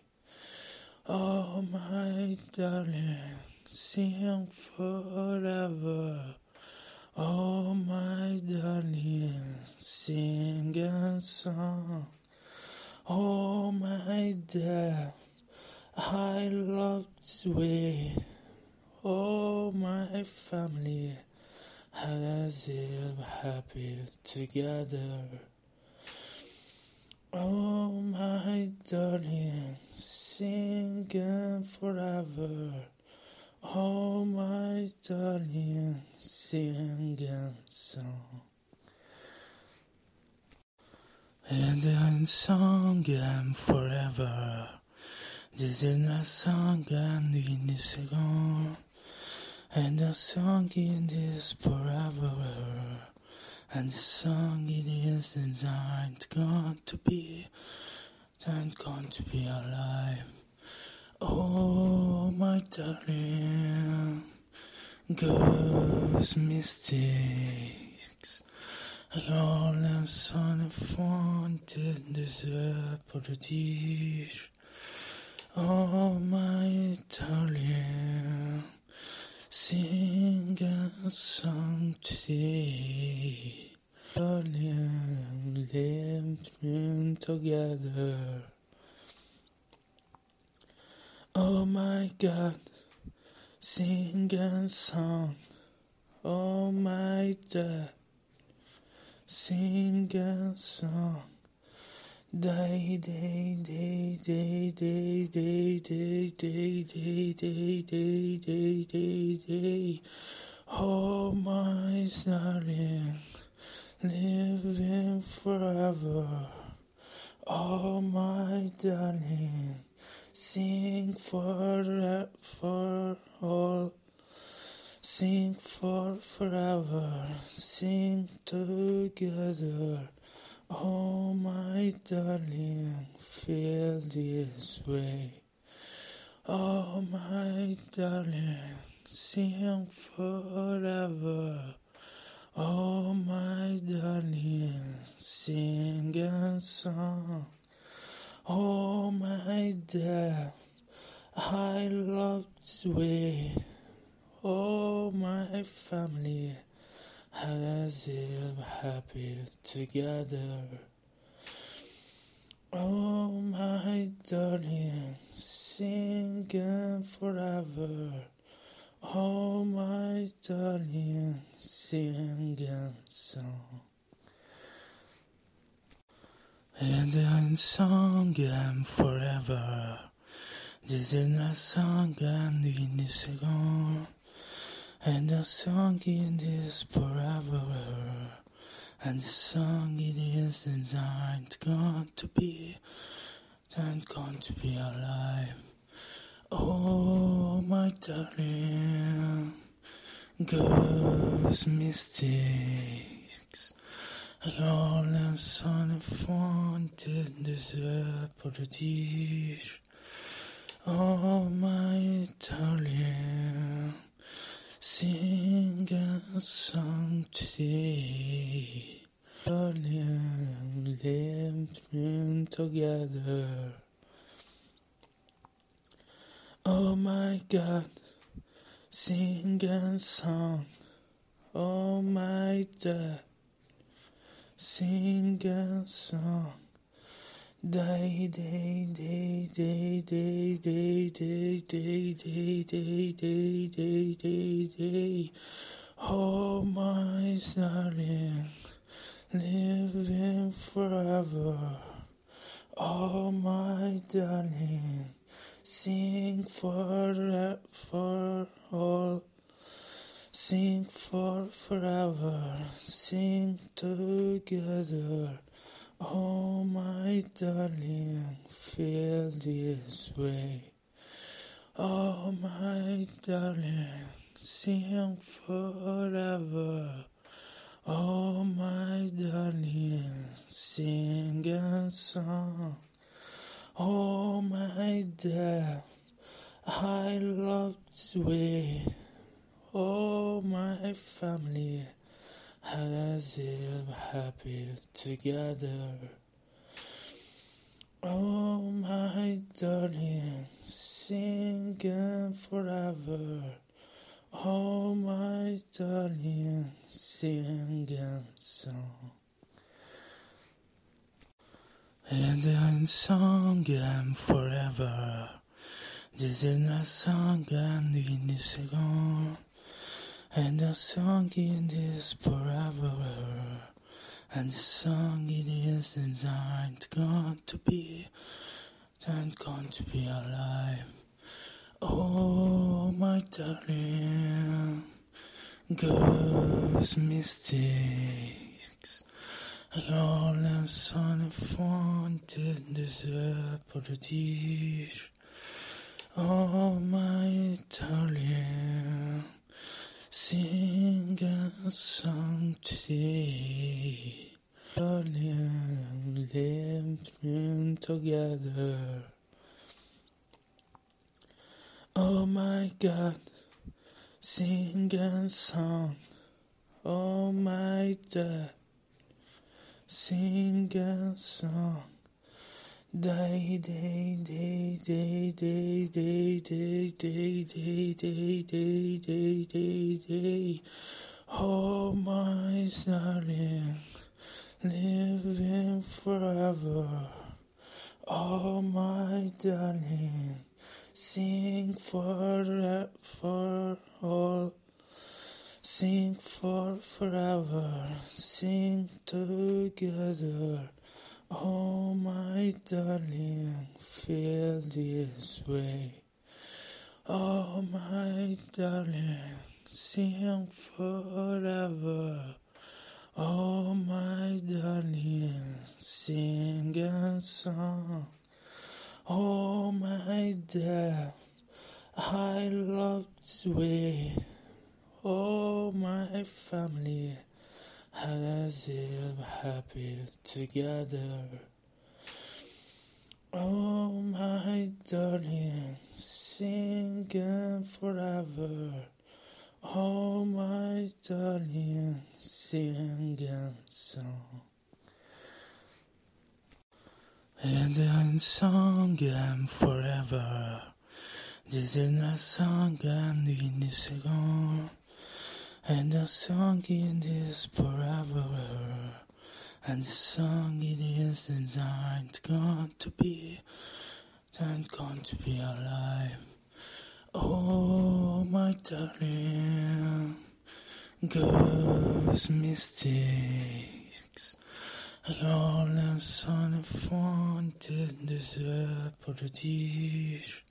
H: Oh my darling, sing forever. Oh my darling, sing a song. Oh my dad, I love this way. Oh my family has live happy together. Oh my darling, singing forever. Oh my darling, singing song. And then song and forever. This is not song and in this gone. And the song it is forever. And the song it is designed gone to be, and gone to be alive. Oh, my darling, girls' mistakes. All them son of fun did deserve apology. Oh, my darling. Sing a song today. Darling, living together. Oh my God, sing a song. Oh my God, sing a song. Day, day, day, day, day, day, day, day, day, day, day, day, day, day. Oh, my darling, living forever. Oh, my darling, sing for for all. Sing for forever, sing together. Oh, my darling, feel this way. Oh, my darling, sing forever. Oh, my darling, sing a song. Oh, my dad, I love this way. Oh, my family has live happy together. Oh, my darling, singing forever. Oh, my darling, singing song. And then singing forever. This is not song and in this song. And the song it is forever. And the song it is designed going to be, and going to be alive. Oh, my darling, girls' mistakes. All the son of fun did deserve. Oh, my darling. Sing a song today. Darling, living together. Oh my God, sing a song. Oh my God, sing a song. Day, day, day, day, day, day, day, day, day, day, day, day, day, day. Oh, my darling, living forever. Oh, my darling, sing for for all. Sing for forever, sing together. Oh, my darling, feel this way. Oh, my darling, sing forever. Oh, my darling, sing a song. Oh, my dad, I love this way. Oh, my family has live happy together. Oh, my darling, singing forever. Oh, my darling, singing song. And then singing forever. This is not song and in this song. And the song it is forever. And the song it is designed going to be, and going to be alive. Oh, my darling, girls' mistakes. All the son of fun did deserve politics. Oh, my darling. Sing a song today. Darling, living together. Oh my God, sing a song. Oh my God, sing a song. Day, day, day, day, day, day, day, day, day, day, day, day, day, day. Oh, my darling, living forever. Oh, my darling, sing for for all. Sing for forever, sing together. Oh, my darling, feel this way. Oh, my darling, sing forever. Oh, my darling, sing a song. Oh, my dad, I love this way. Oh, my family has live happy together. Oh, my darling, singing forever. Oh, my darling, singing song. And then song and forever. This is not song and to go. And the song it is forever. And the song it is designed gone to be, and gone to be alive. Oh, my darling, girls' mistakes. All them son of fun did deserve paradise.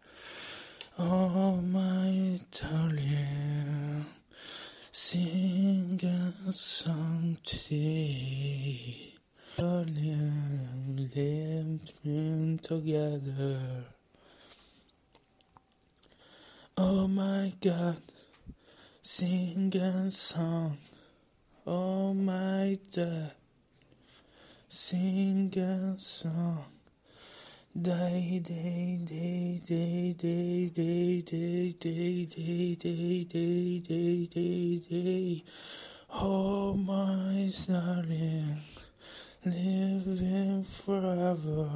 H: Oh, my darling, sing a song today. Darling, living together. Oh my God, sing a song. Oh my God, sing a song. Day, day, day, day, day, day, day, day, day, day, day, day, day, day. Oh my darling, living forever.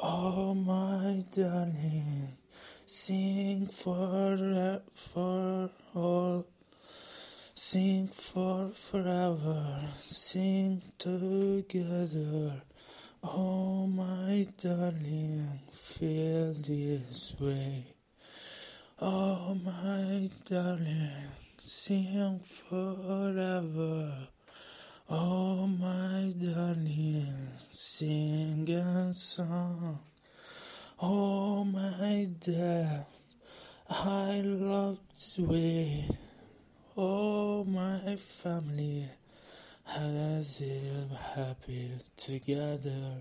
H: Oh my darling, sing for for all. Sing for forever, sing together. Oh, my darling, feel this way. Oh, my darling, sing forever. Oh, my darling, sing a song. Oh, my dad, I love this. Oh, my family has live happy together.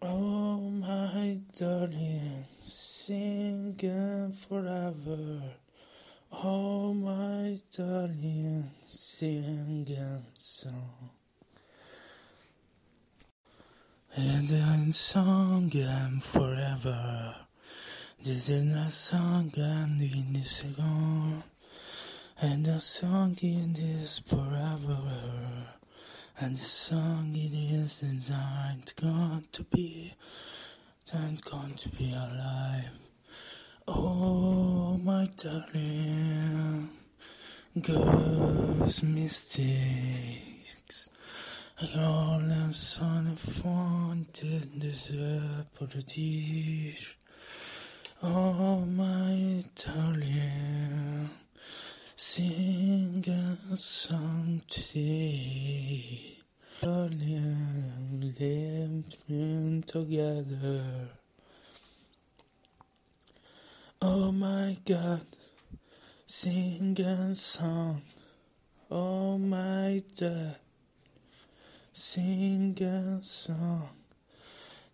H: Oh, my darling, singing forever. Oh, my darling, singing song. And then song and forever. This is not song and need to go. And the song it is forever. And the song it is designed going to be, and going to be alive. Oh, my darling, girls' mistakes. All them son of fun did deserve. Oh, my darling. Sing a song today. Darling, living together. Oh my God, sing a song. Oh my God, sing a song.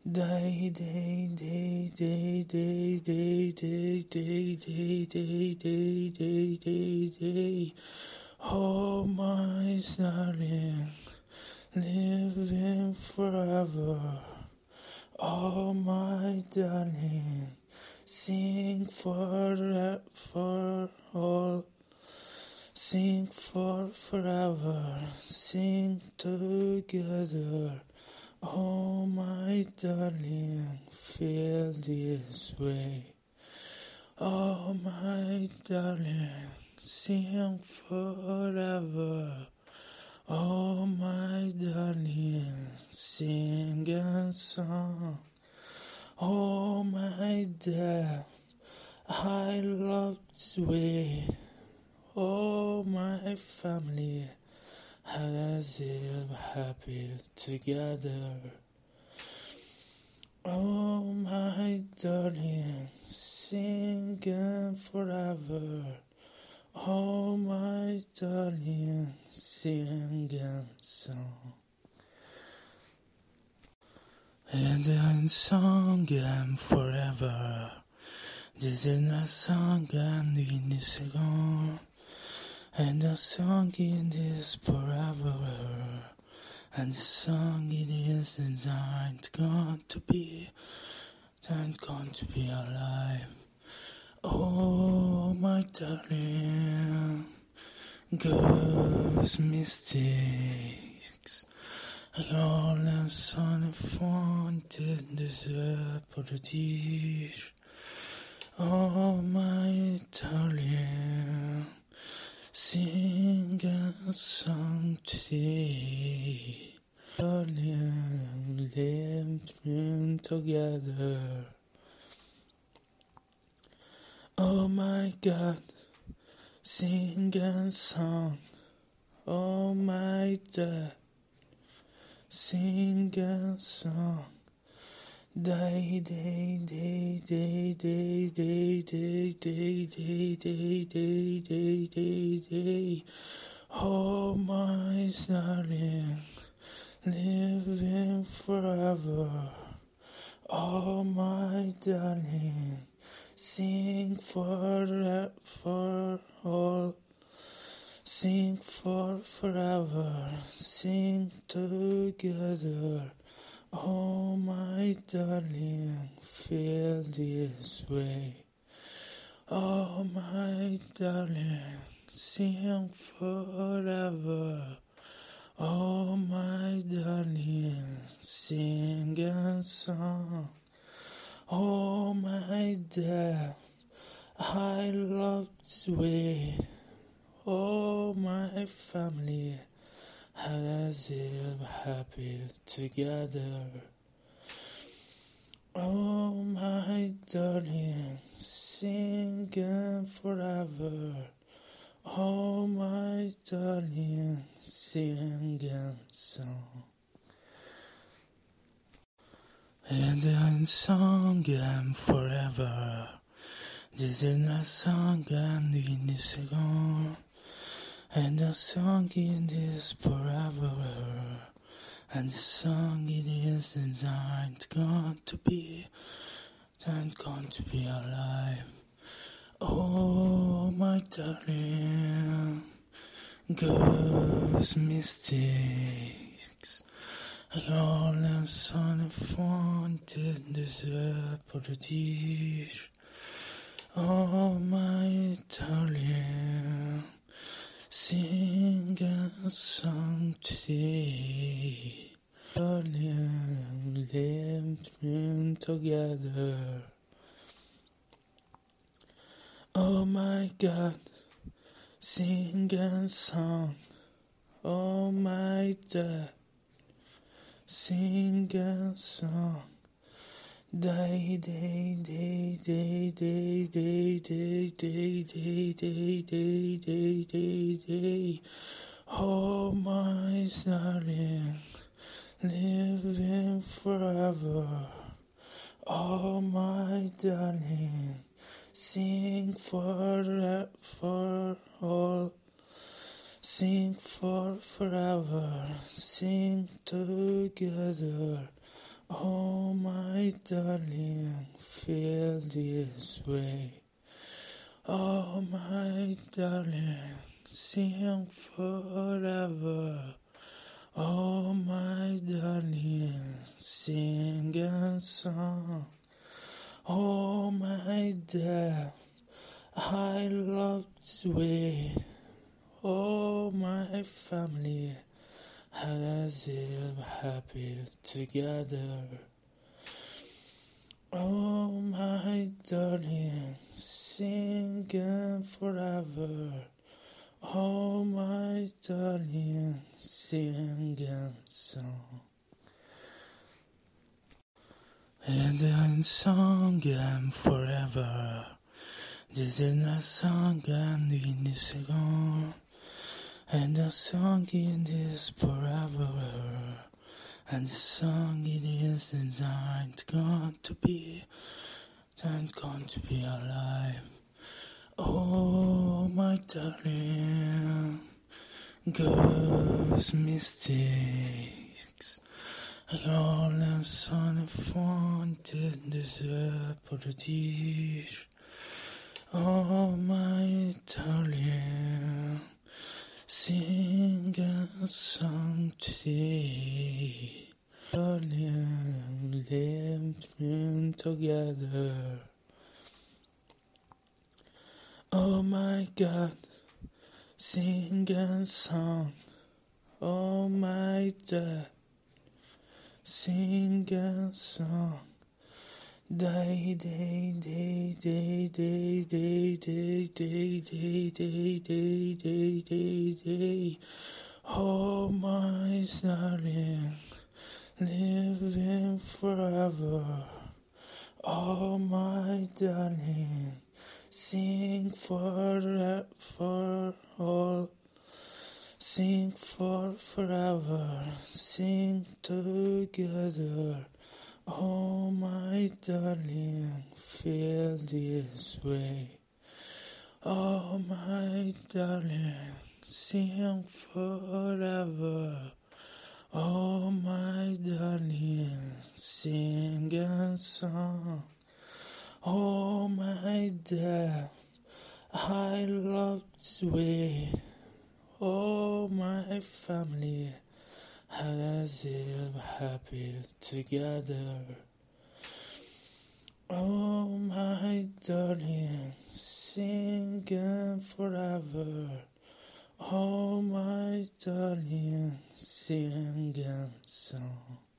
H: Day, day, day, day, day, day, day, day, day, day, day, day, day, day. Oh, my darling, living forever. Oh, my darling, sing for for all. Sing for forever, sing together. Oh, my darling, feel this way. Oh, my darling, sing forever. Oh, my darling, sing a song. Oh, my dad, I love this way. Oh, my family as if happy together. Oh, my darling, singing forever. Oh, my darling, singing song. And then song and forever. This is not song and need to go. And the song it is forever. And the song it is designed going to be, and going to be alive. Oh, my darling, girls' mistakes. All the sun and fun did deserve politics. Oh, my darling, sing a song today. Darling, living together. Oh my God, sing a song. Oh my God, sing a song. Day, day, day, day, day, day, day, day, day, day, day, day, day, day. Oh my darling, living forever. Oh my darling, sing for for all. Sing for forever, sing together. Oh my darling, feel this way. Oh my darling, sing forever. Oh my darling, sing a song. Oh my dad, I love this way. Oh my family, as if happy together. Oh my darling, singing forever. Oh my darling, singing song. And song and forever. This is not song and need to go. And the song it is forever. And the song it is designed going to be, and going to be alive. Oh, my darling, girls' mistakes. All the sun and fun did deserve politics. Oh, my darling, sing a song today. Darling, living together. Oh my God, sing a song. Oh my dad, sing a song. Day, day, day, day, day, day, day, day, day, day, day, day, day, day. Oh my darling, living forever. Oh my darling, sing for for all. Sing for forever, sing together. Oh my darling, feel this way. Oh my darling, sing forever. Oh my darling, sing a song. Oh my dad, I love this way. Oh my family, as if happy together. Oh my darling, singing forever. Oh my darling, singing song. And then song and forever. This is not song and need to go. And the song it is forever. And the song it is designed gone to be, gone to be alive. Oh, my darling, girls' mistakes. Jag länsar ifrån till dessa paradis. Oh, my darling, sing a song today. Darling, living together. Oh my God, sing a song. Oh my God, sing a song. Day, day, day, day, day, day, day, day, day, day, day, day, day, day. Oh my darling, living forever. Oh my darling, sing for for all. Sing for forever, sing together. Oh my darling, feel this way. Oh my darling, sing forever. Oh my darling, sing a song. Oh my dad, I love this. Oh my family, has live happy together. Oh my darling, singing forever. Oh my darling, singing song.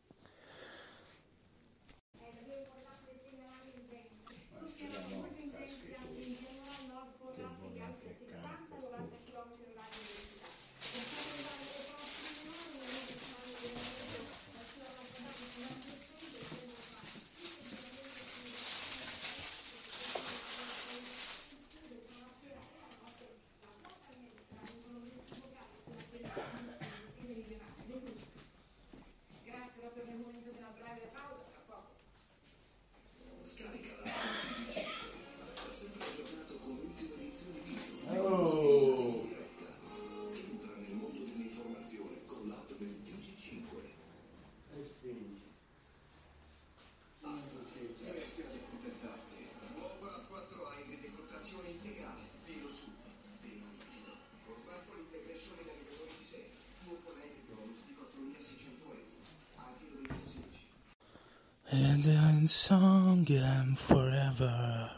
H: Then song and forever.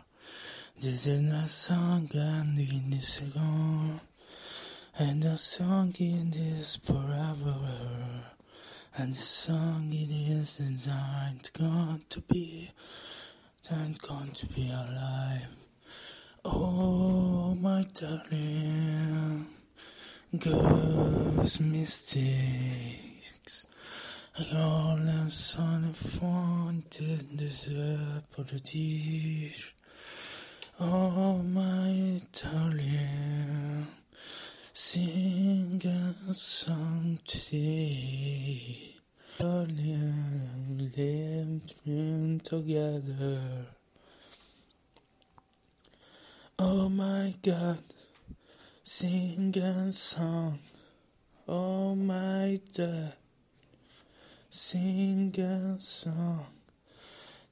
H: This is a song and in this song. And the song in this forever. And the song it is designed gone to be, and gone to be alive. Oh my darling, girls' mistakes. Länsar ifrån till dessa paradis. Oh my darling, sing a song today. Darling, living together. Oh my God, sing a song. Oh my dad, sing a song.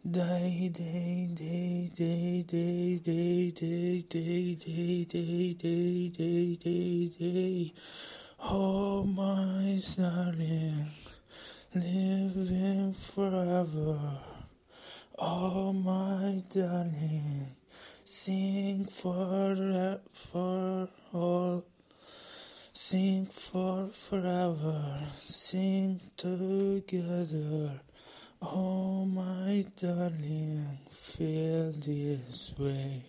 H: Day, day, day, day, day, day, day, day, day, day, day, day, day, day. Oh my darling, living forever. Oh my darling, sing for for all. Sing for forever, sing together. Oh my darling, feel this way.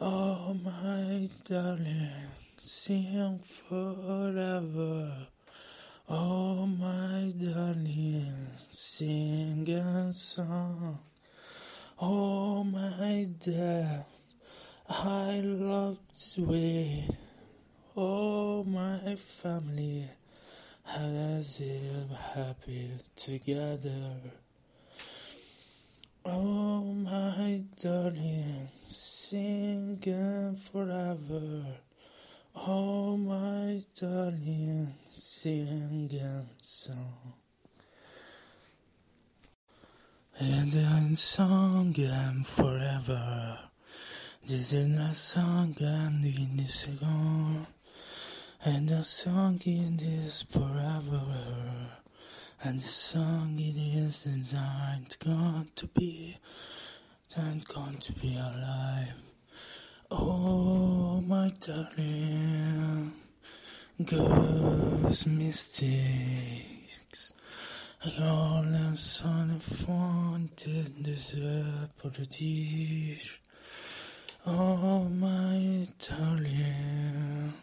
H: Oh my darling, sing forever. Oh my darling, sing a song. Oh my dad, I love this way. Oh, my family, has live happy together. Oh, my darling, singing forever. Oh, my darling, singing song. And I'm singing forever. This is not song I'm in this song. And the song in this forever. And the song it is designed going to be, and going to be alive. Oh, my darling, girls mistakes. All I'm son did deserve dish. Oh, my darling,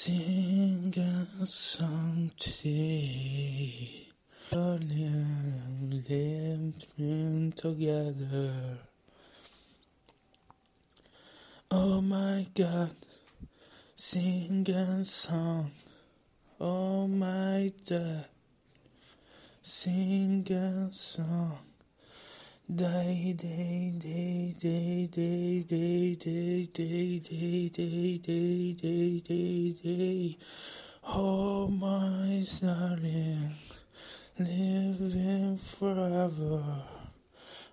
H: sing a song today. Darling, living together. Oh my God, sing a song. Oh my God, sing a song. Day, day, day, day, day, day, day, day, day, day, day, day, day, day. Oh my darling, living forever.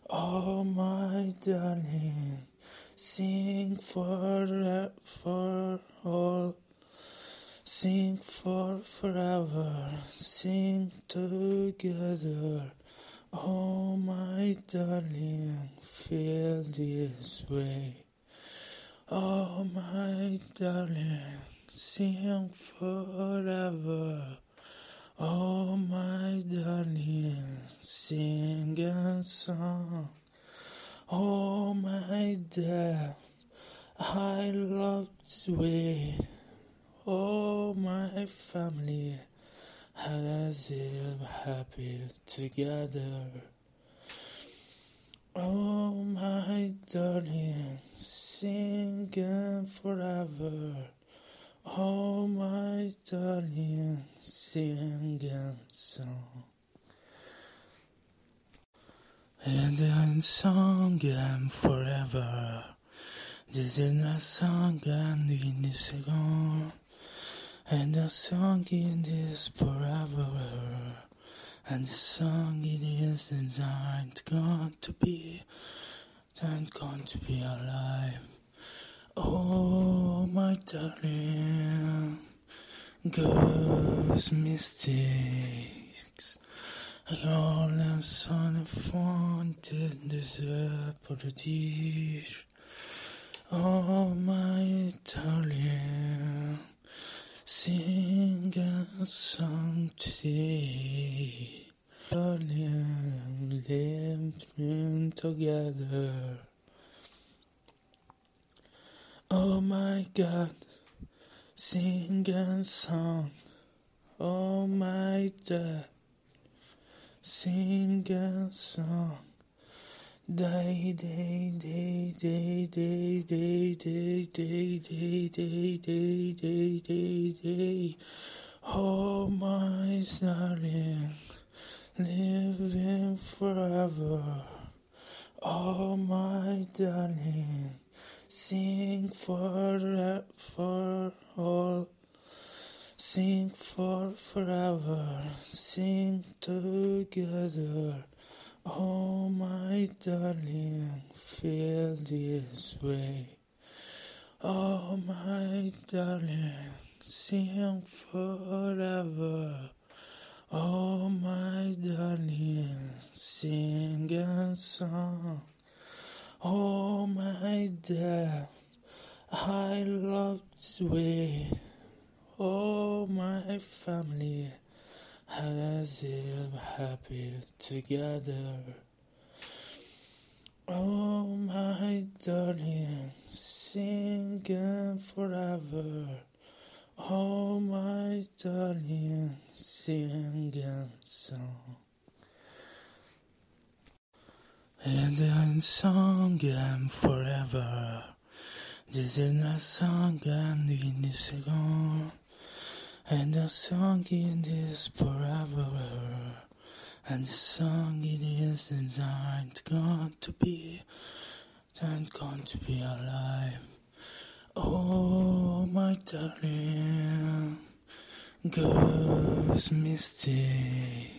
H: Oh my darling, sing for for all. Sing for forever, sing together. Oh, my darling, feel this way. Oh, my darling, sing forever. Oh, my darling, sing a song. Oh, my dad, I love this way. Oh, my family has live happy together. Oh, my darling, singing forever. Oh, my darling, singing song. And I'm singing forever. This is not song I'm in this song. And the song in this forever. And the song it is designed going to be, and going to be alive. Oh, my darling, girls' mistakes. All I'm son of fun did the dish. Oh, my darling. Sing a song today. Darling, living together. Oh my God, sing a song. Oh my God, sing a song. Day, day, day, day, day, day, day, day, day, day, day, day, day, day. Oh, my darling, living forever. Oh, my darling, sing for for all. Sing for forever, sing together. Oh, my darling, feel this way. Oh, my darling, sing forever. Oh, my darling, sing a song. Oh, my dad, I love this way. Oh, my family has live happy together. Oh, my darling, singing forever. Oh, my darling, singing song. And I'm singing forever. This is not song and in this gone. And the song in this forever. And the song it is designed gone to be and gone to be alive. Oh my darling, girls mistakes.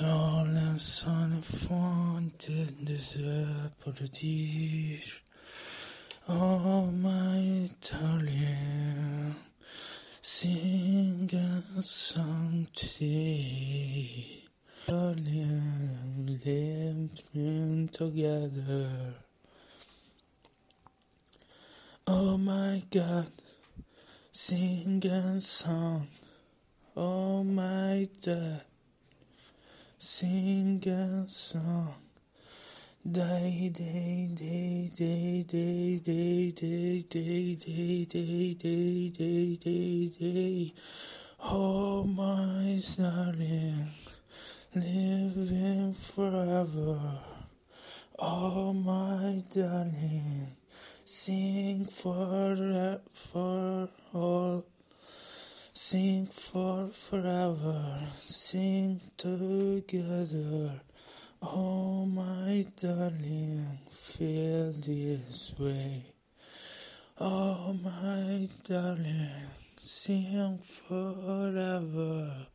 H: Jag länsar ifrån till dessa politik. Oh my darling, sing a song today. Darling, living together. Oh my God, sing a song. Oh my God, sing a song. Day, day, day, day, day, day, day, day, day, day, day, day, day, day. Oh my darling, living forever. Oh my darling, sing for for all. Sing for forever, sing together. Oh my darling, feel this way. Oh my darling, sing forever.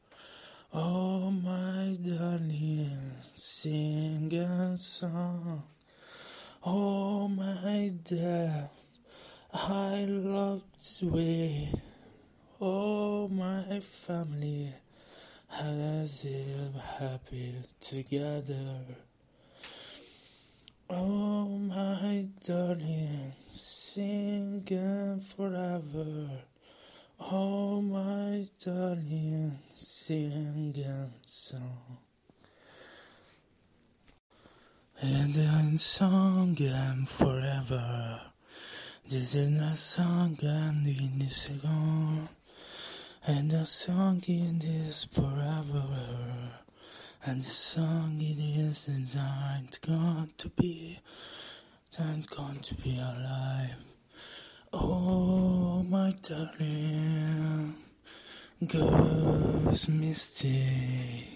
H: Oh my darling, sing a song. Oh my dad, I love this way. Oh my family, has live happy together. Oh my darling, singing forever. Oh my darling, singing song. And then song and forever. This is not song and in this gone. And the song it is forever. And the song it is designed gone to be and gone to be alive. Oh my darling, girls mistakes.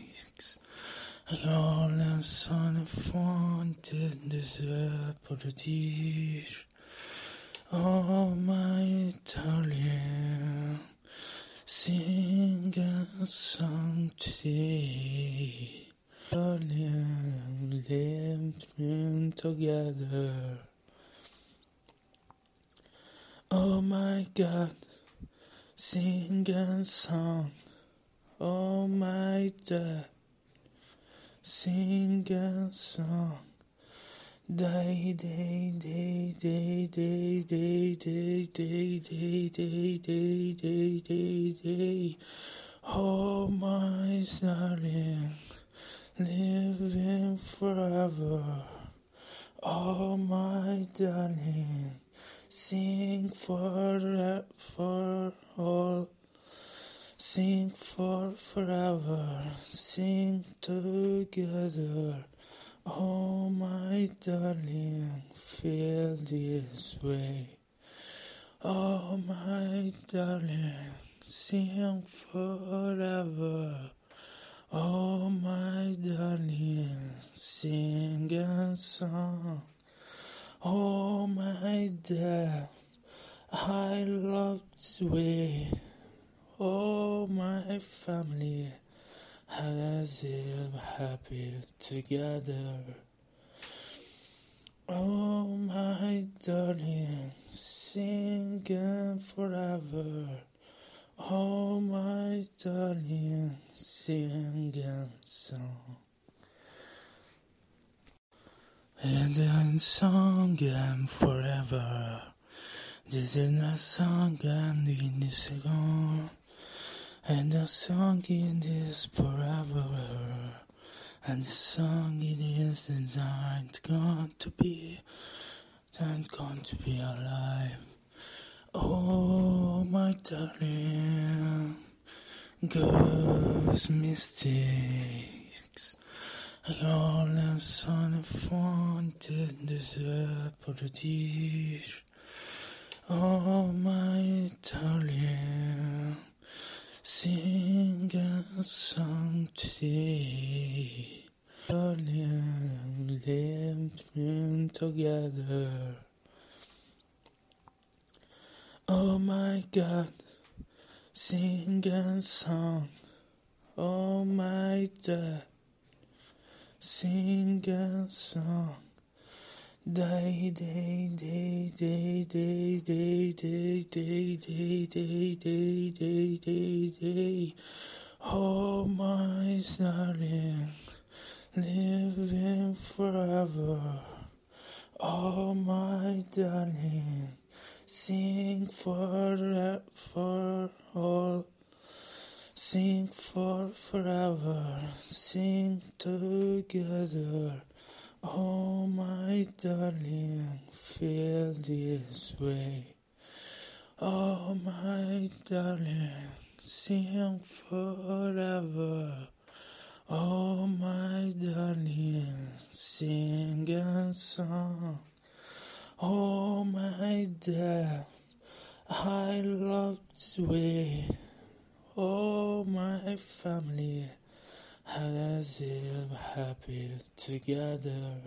H: Jag länsar ifrån till dessa politik. Oh my darling, sing a song today. Darling, living together. Oh my God, sing a song. Oh my God, sing a song. Day, day, day, day, day, day, day, day, day, day, day, day, day, day. Oh my darling, living forever. Oh my darling, sing for for all. Sing for forever, sing together. Oh my darling, feel this way. Oh my darling, sing forever. Oh my darling, sing a song. Oh my dad, I love this way. Oh my family, has live happy together. Oh my darling, singing forever. Oh my darling, singing song. And then song and forever. This is not song and in this gone. And the song in this forever. And the song it is designed gone to be and gone to be alive. Oh my darling, girls mistakes. Jag länsar ifrån till dessa politik. Oh, my darling, sing a song today. Darling, living together. Oh my God, sing a song. Oh my God, sing a song. Day, day, day, day, day, day, day, day, day, day, day, day, day, day. Oh my darling, living forever. Oh my darling, sing for for all. Sing for forever, sing together. Oh, my darling, feel this way. Oh, my darling, sing forever. Oh, my darling, sing a song. Oh, my dad, I love this way. Oh, my family has live happy together.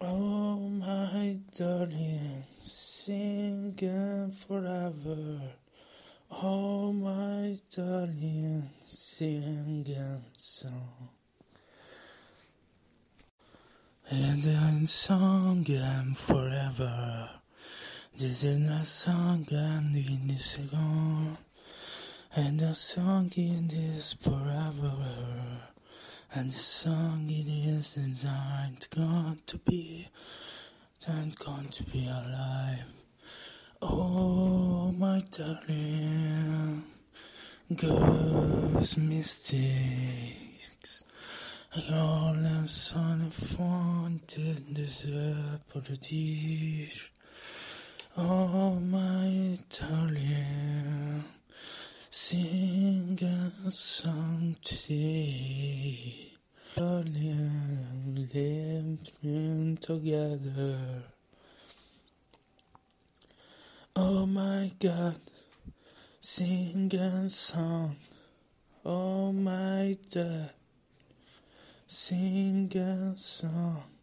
H: Oh, my darling, singing forever. Oh, my darling, singing song. And song and forever. This is not song and in this. And the song it is forever. And the song it is designed gone to be, and gone to be alive. Oh, my darling, girls' mistakes. All them son of fun did deserve paradise. Oh, my darling. Sing a song today. Darling, living together. Oh my God, sing a song. Oh my God, sing a song.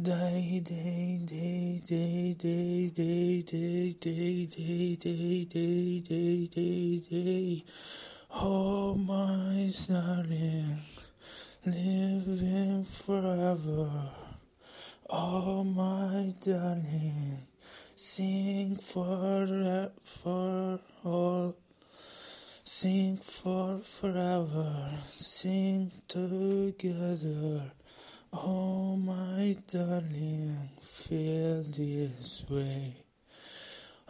H: Day, day, day, day, day, day, day, day, day, day, day, day, day, day. Oh, my darling, living forever. Oh, my darling, sing for for all. Sing for forever, sing together. Oh, my darling, feel this way.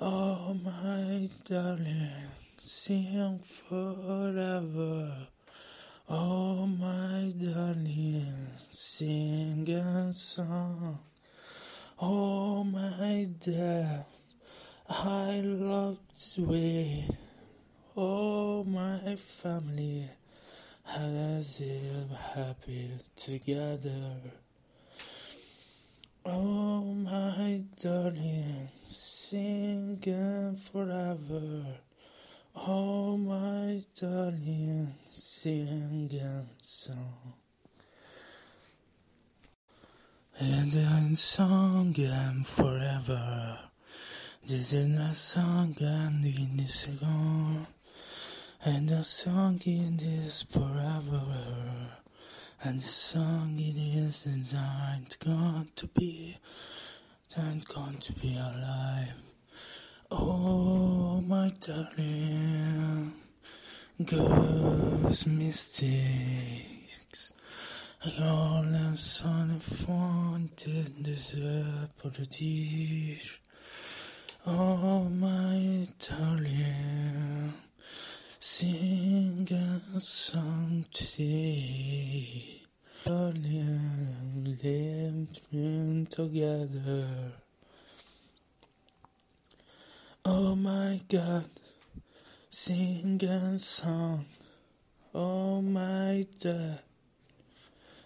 H: Oh, my darling, sing forever. Oh, my darling, sing a song. Oh, my dad, I love this way. Oh, my family has live happy together. Oh, my darling, singing forever. Oh, my darling, singing song. And then song and forever. This is not song and in this gone. And the song it is forever. And the song it is designed gone to be, and gone to be alive. Oh, my darling, girls' mistakes. The son of fun did deserve paradise. Oh, my darling. Sing a song today. Darling, living together. Oh my God, sing a song. Oh my dad,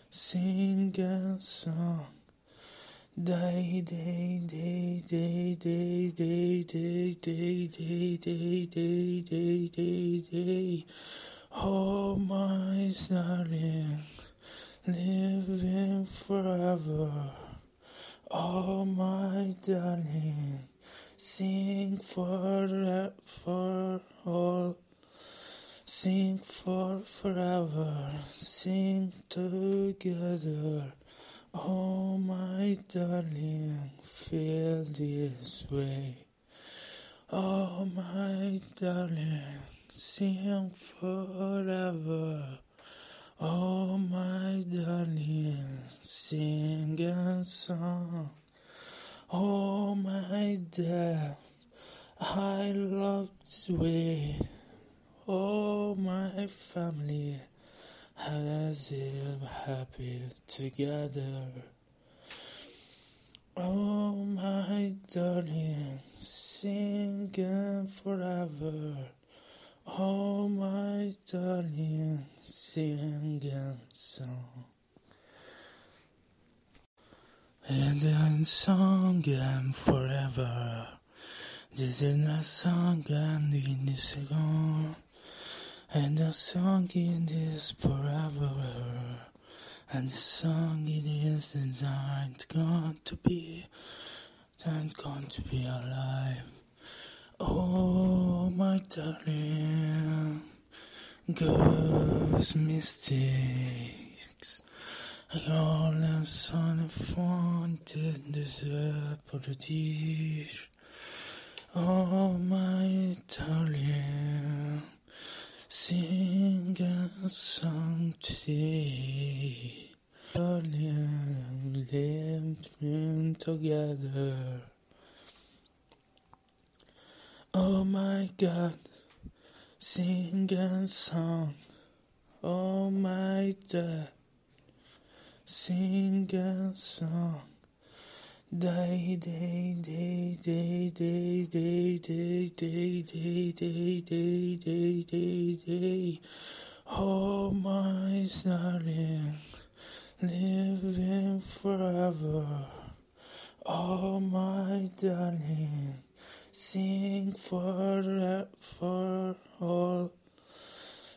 H: sing a song. Day, day, day, day, day, day, day, day, day, day, day, day, day, day. Oh, my darling, living forever. Oh, my darling, sing for for all. Sing for forever, sing together. Oh, my darling, feel this way. Oh, my darling, sing forever. Oh, my darling, sing a song. Oh, my dad, I love this way. Oh, my family has live happy together. Oh, my darling, singing forever. Oh, my darling, singing song. And then song and forever. This is not song and in this gone. And the song it is forever. And the song it is designed gone to be, gone to be alive. Oh, my darling, girls' mistakes. All am son fun did deserve. Oh, my darling, sing a song today. Darling, living together. Oh my God, sing a song. Oh my God, sing a song. Day, day, day, day, day, day, day, day, day, day, day, day, day, day. Oh my darling, living forever. Oh my darling, sing for for all.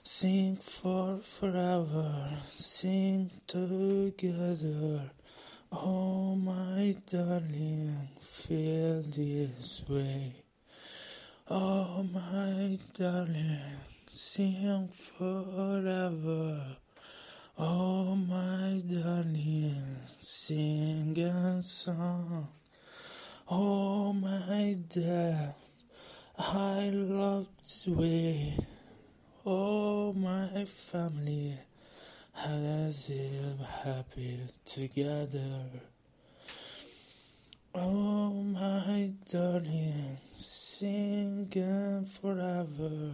H: Sing for forever, sing together. Oh, my darling, feel this way. Oh, my darling, sing forever. Oh, my darling, sing a song. Oh, my dad, I love this way. Oh, my family has live happy together. Oh, my darling, singing forever.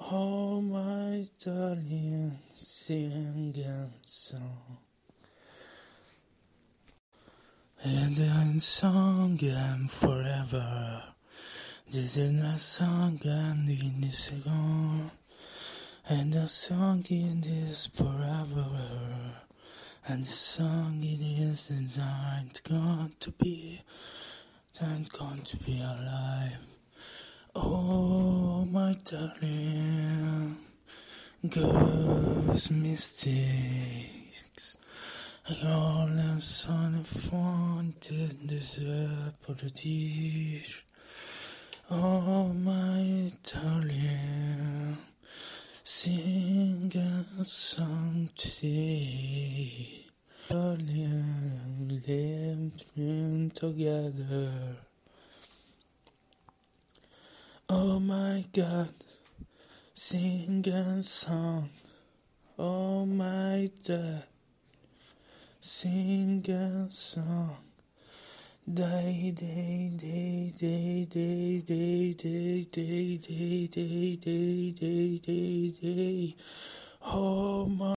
H: Oh, my darling, singing song. And then song and forever. This is not song and in this gone. And the song it is forever. And the song it is designed gone to be, and gone to be alive. Oh, my darling, girls' mistakes. All am son of fun did deserve paradise. Oh, my darling. Sing a song today. Darling, living together. Oh my God, sing a song. Oh my God, sing a song. Day, day, day, day, day, day, day, day, day, day, day, day, day, day. Oh my.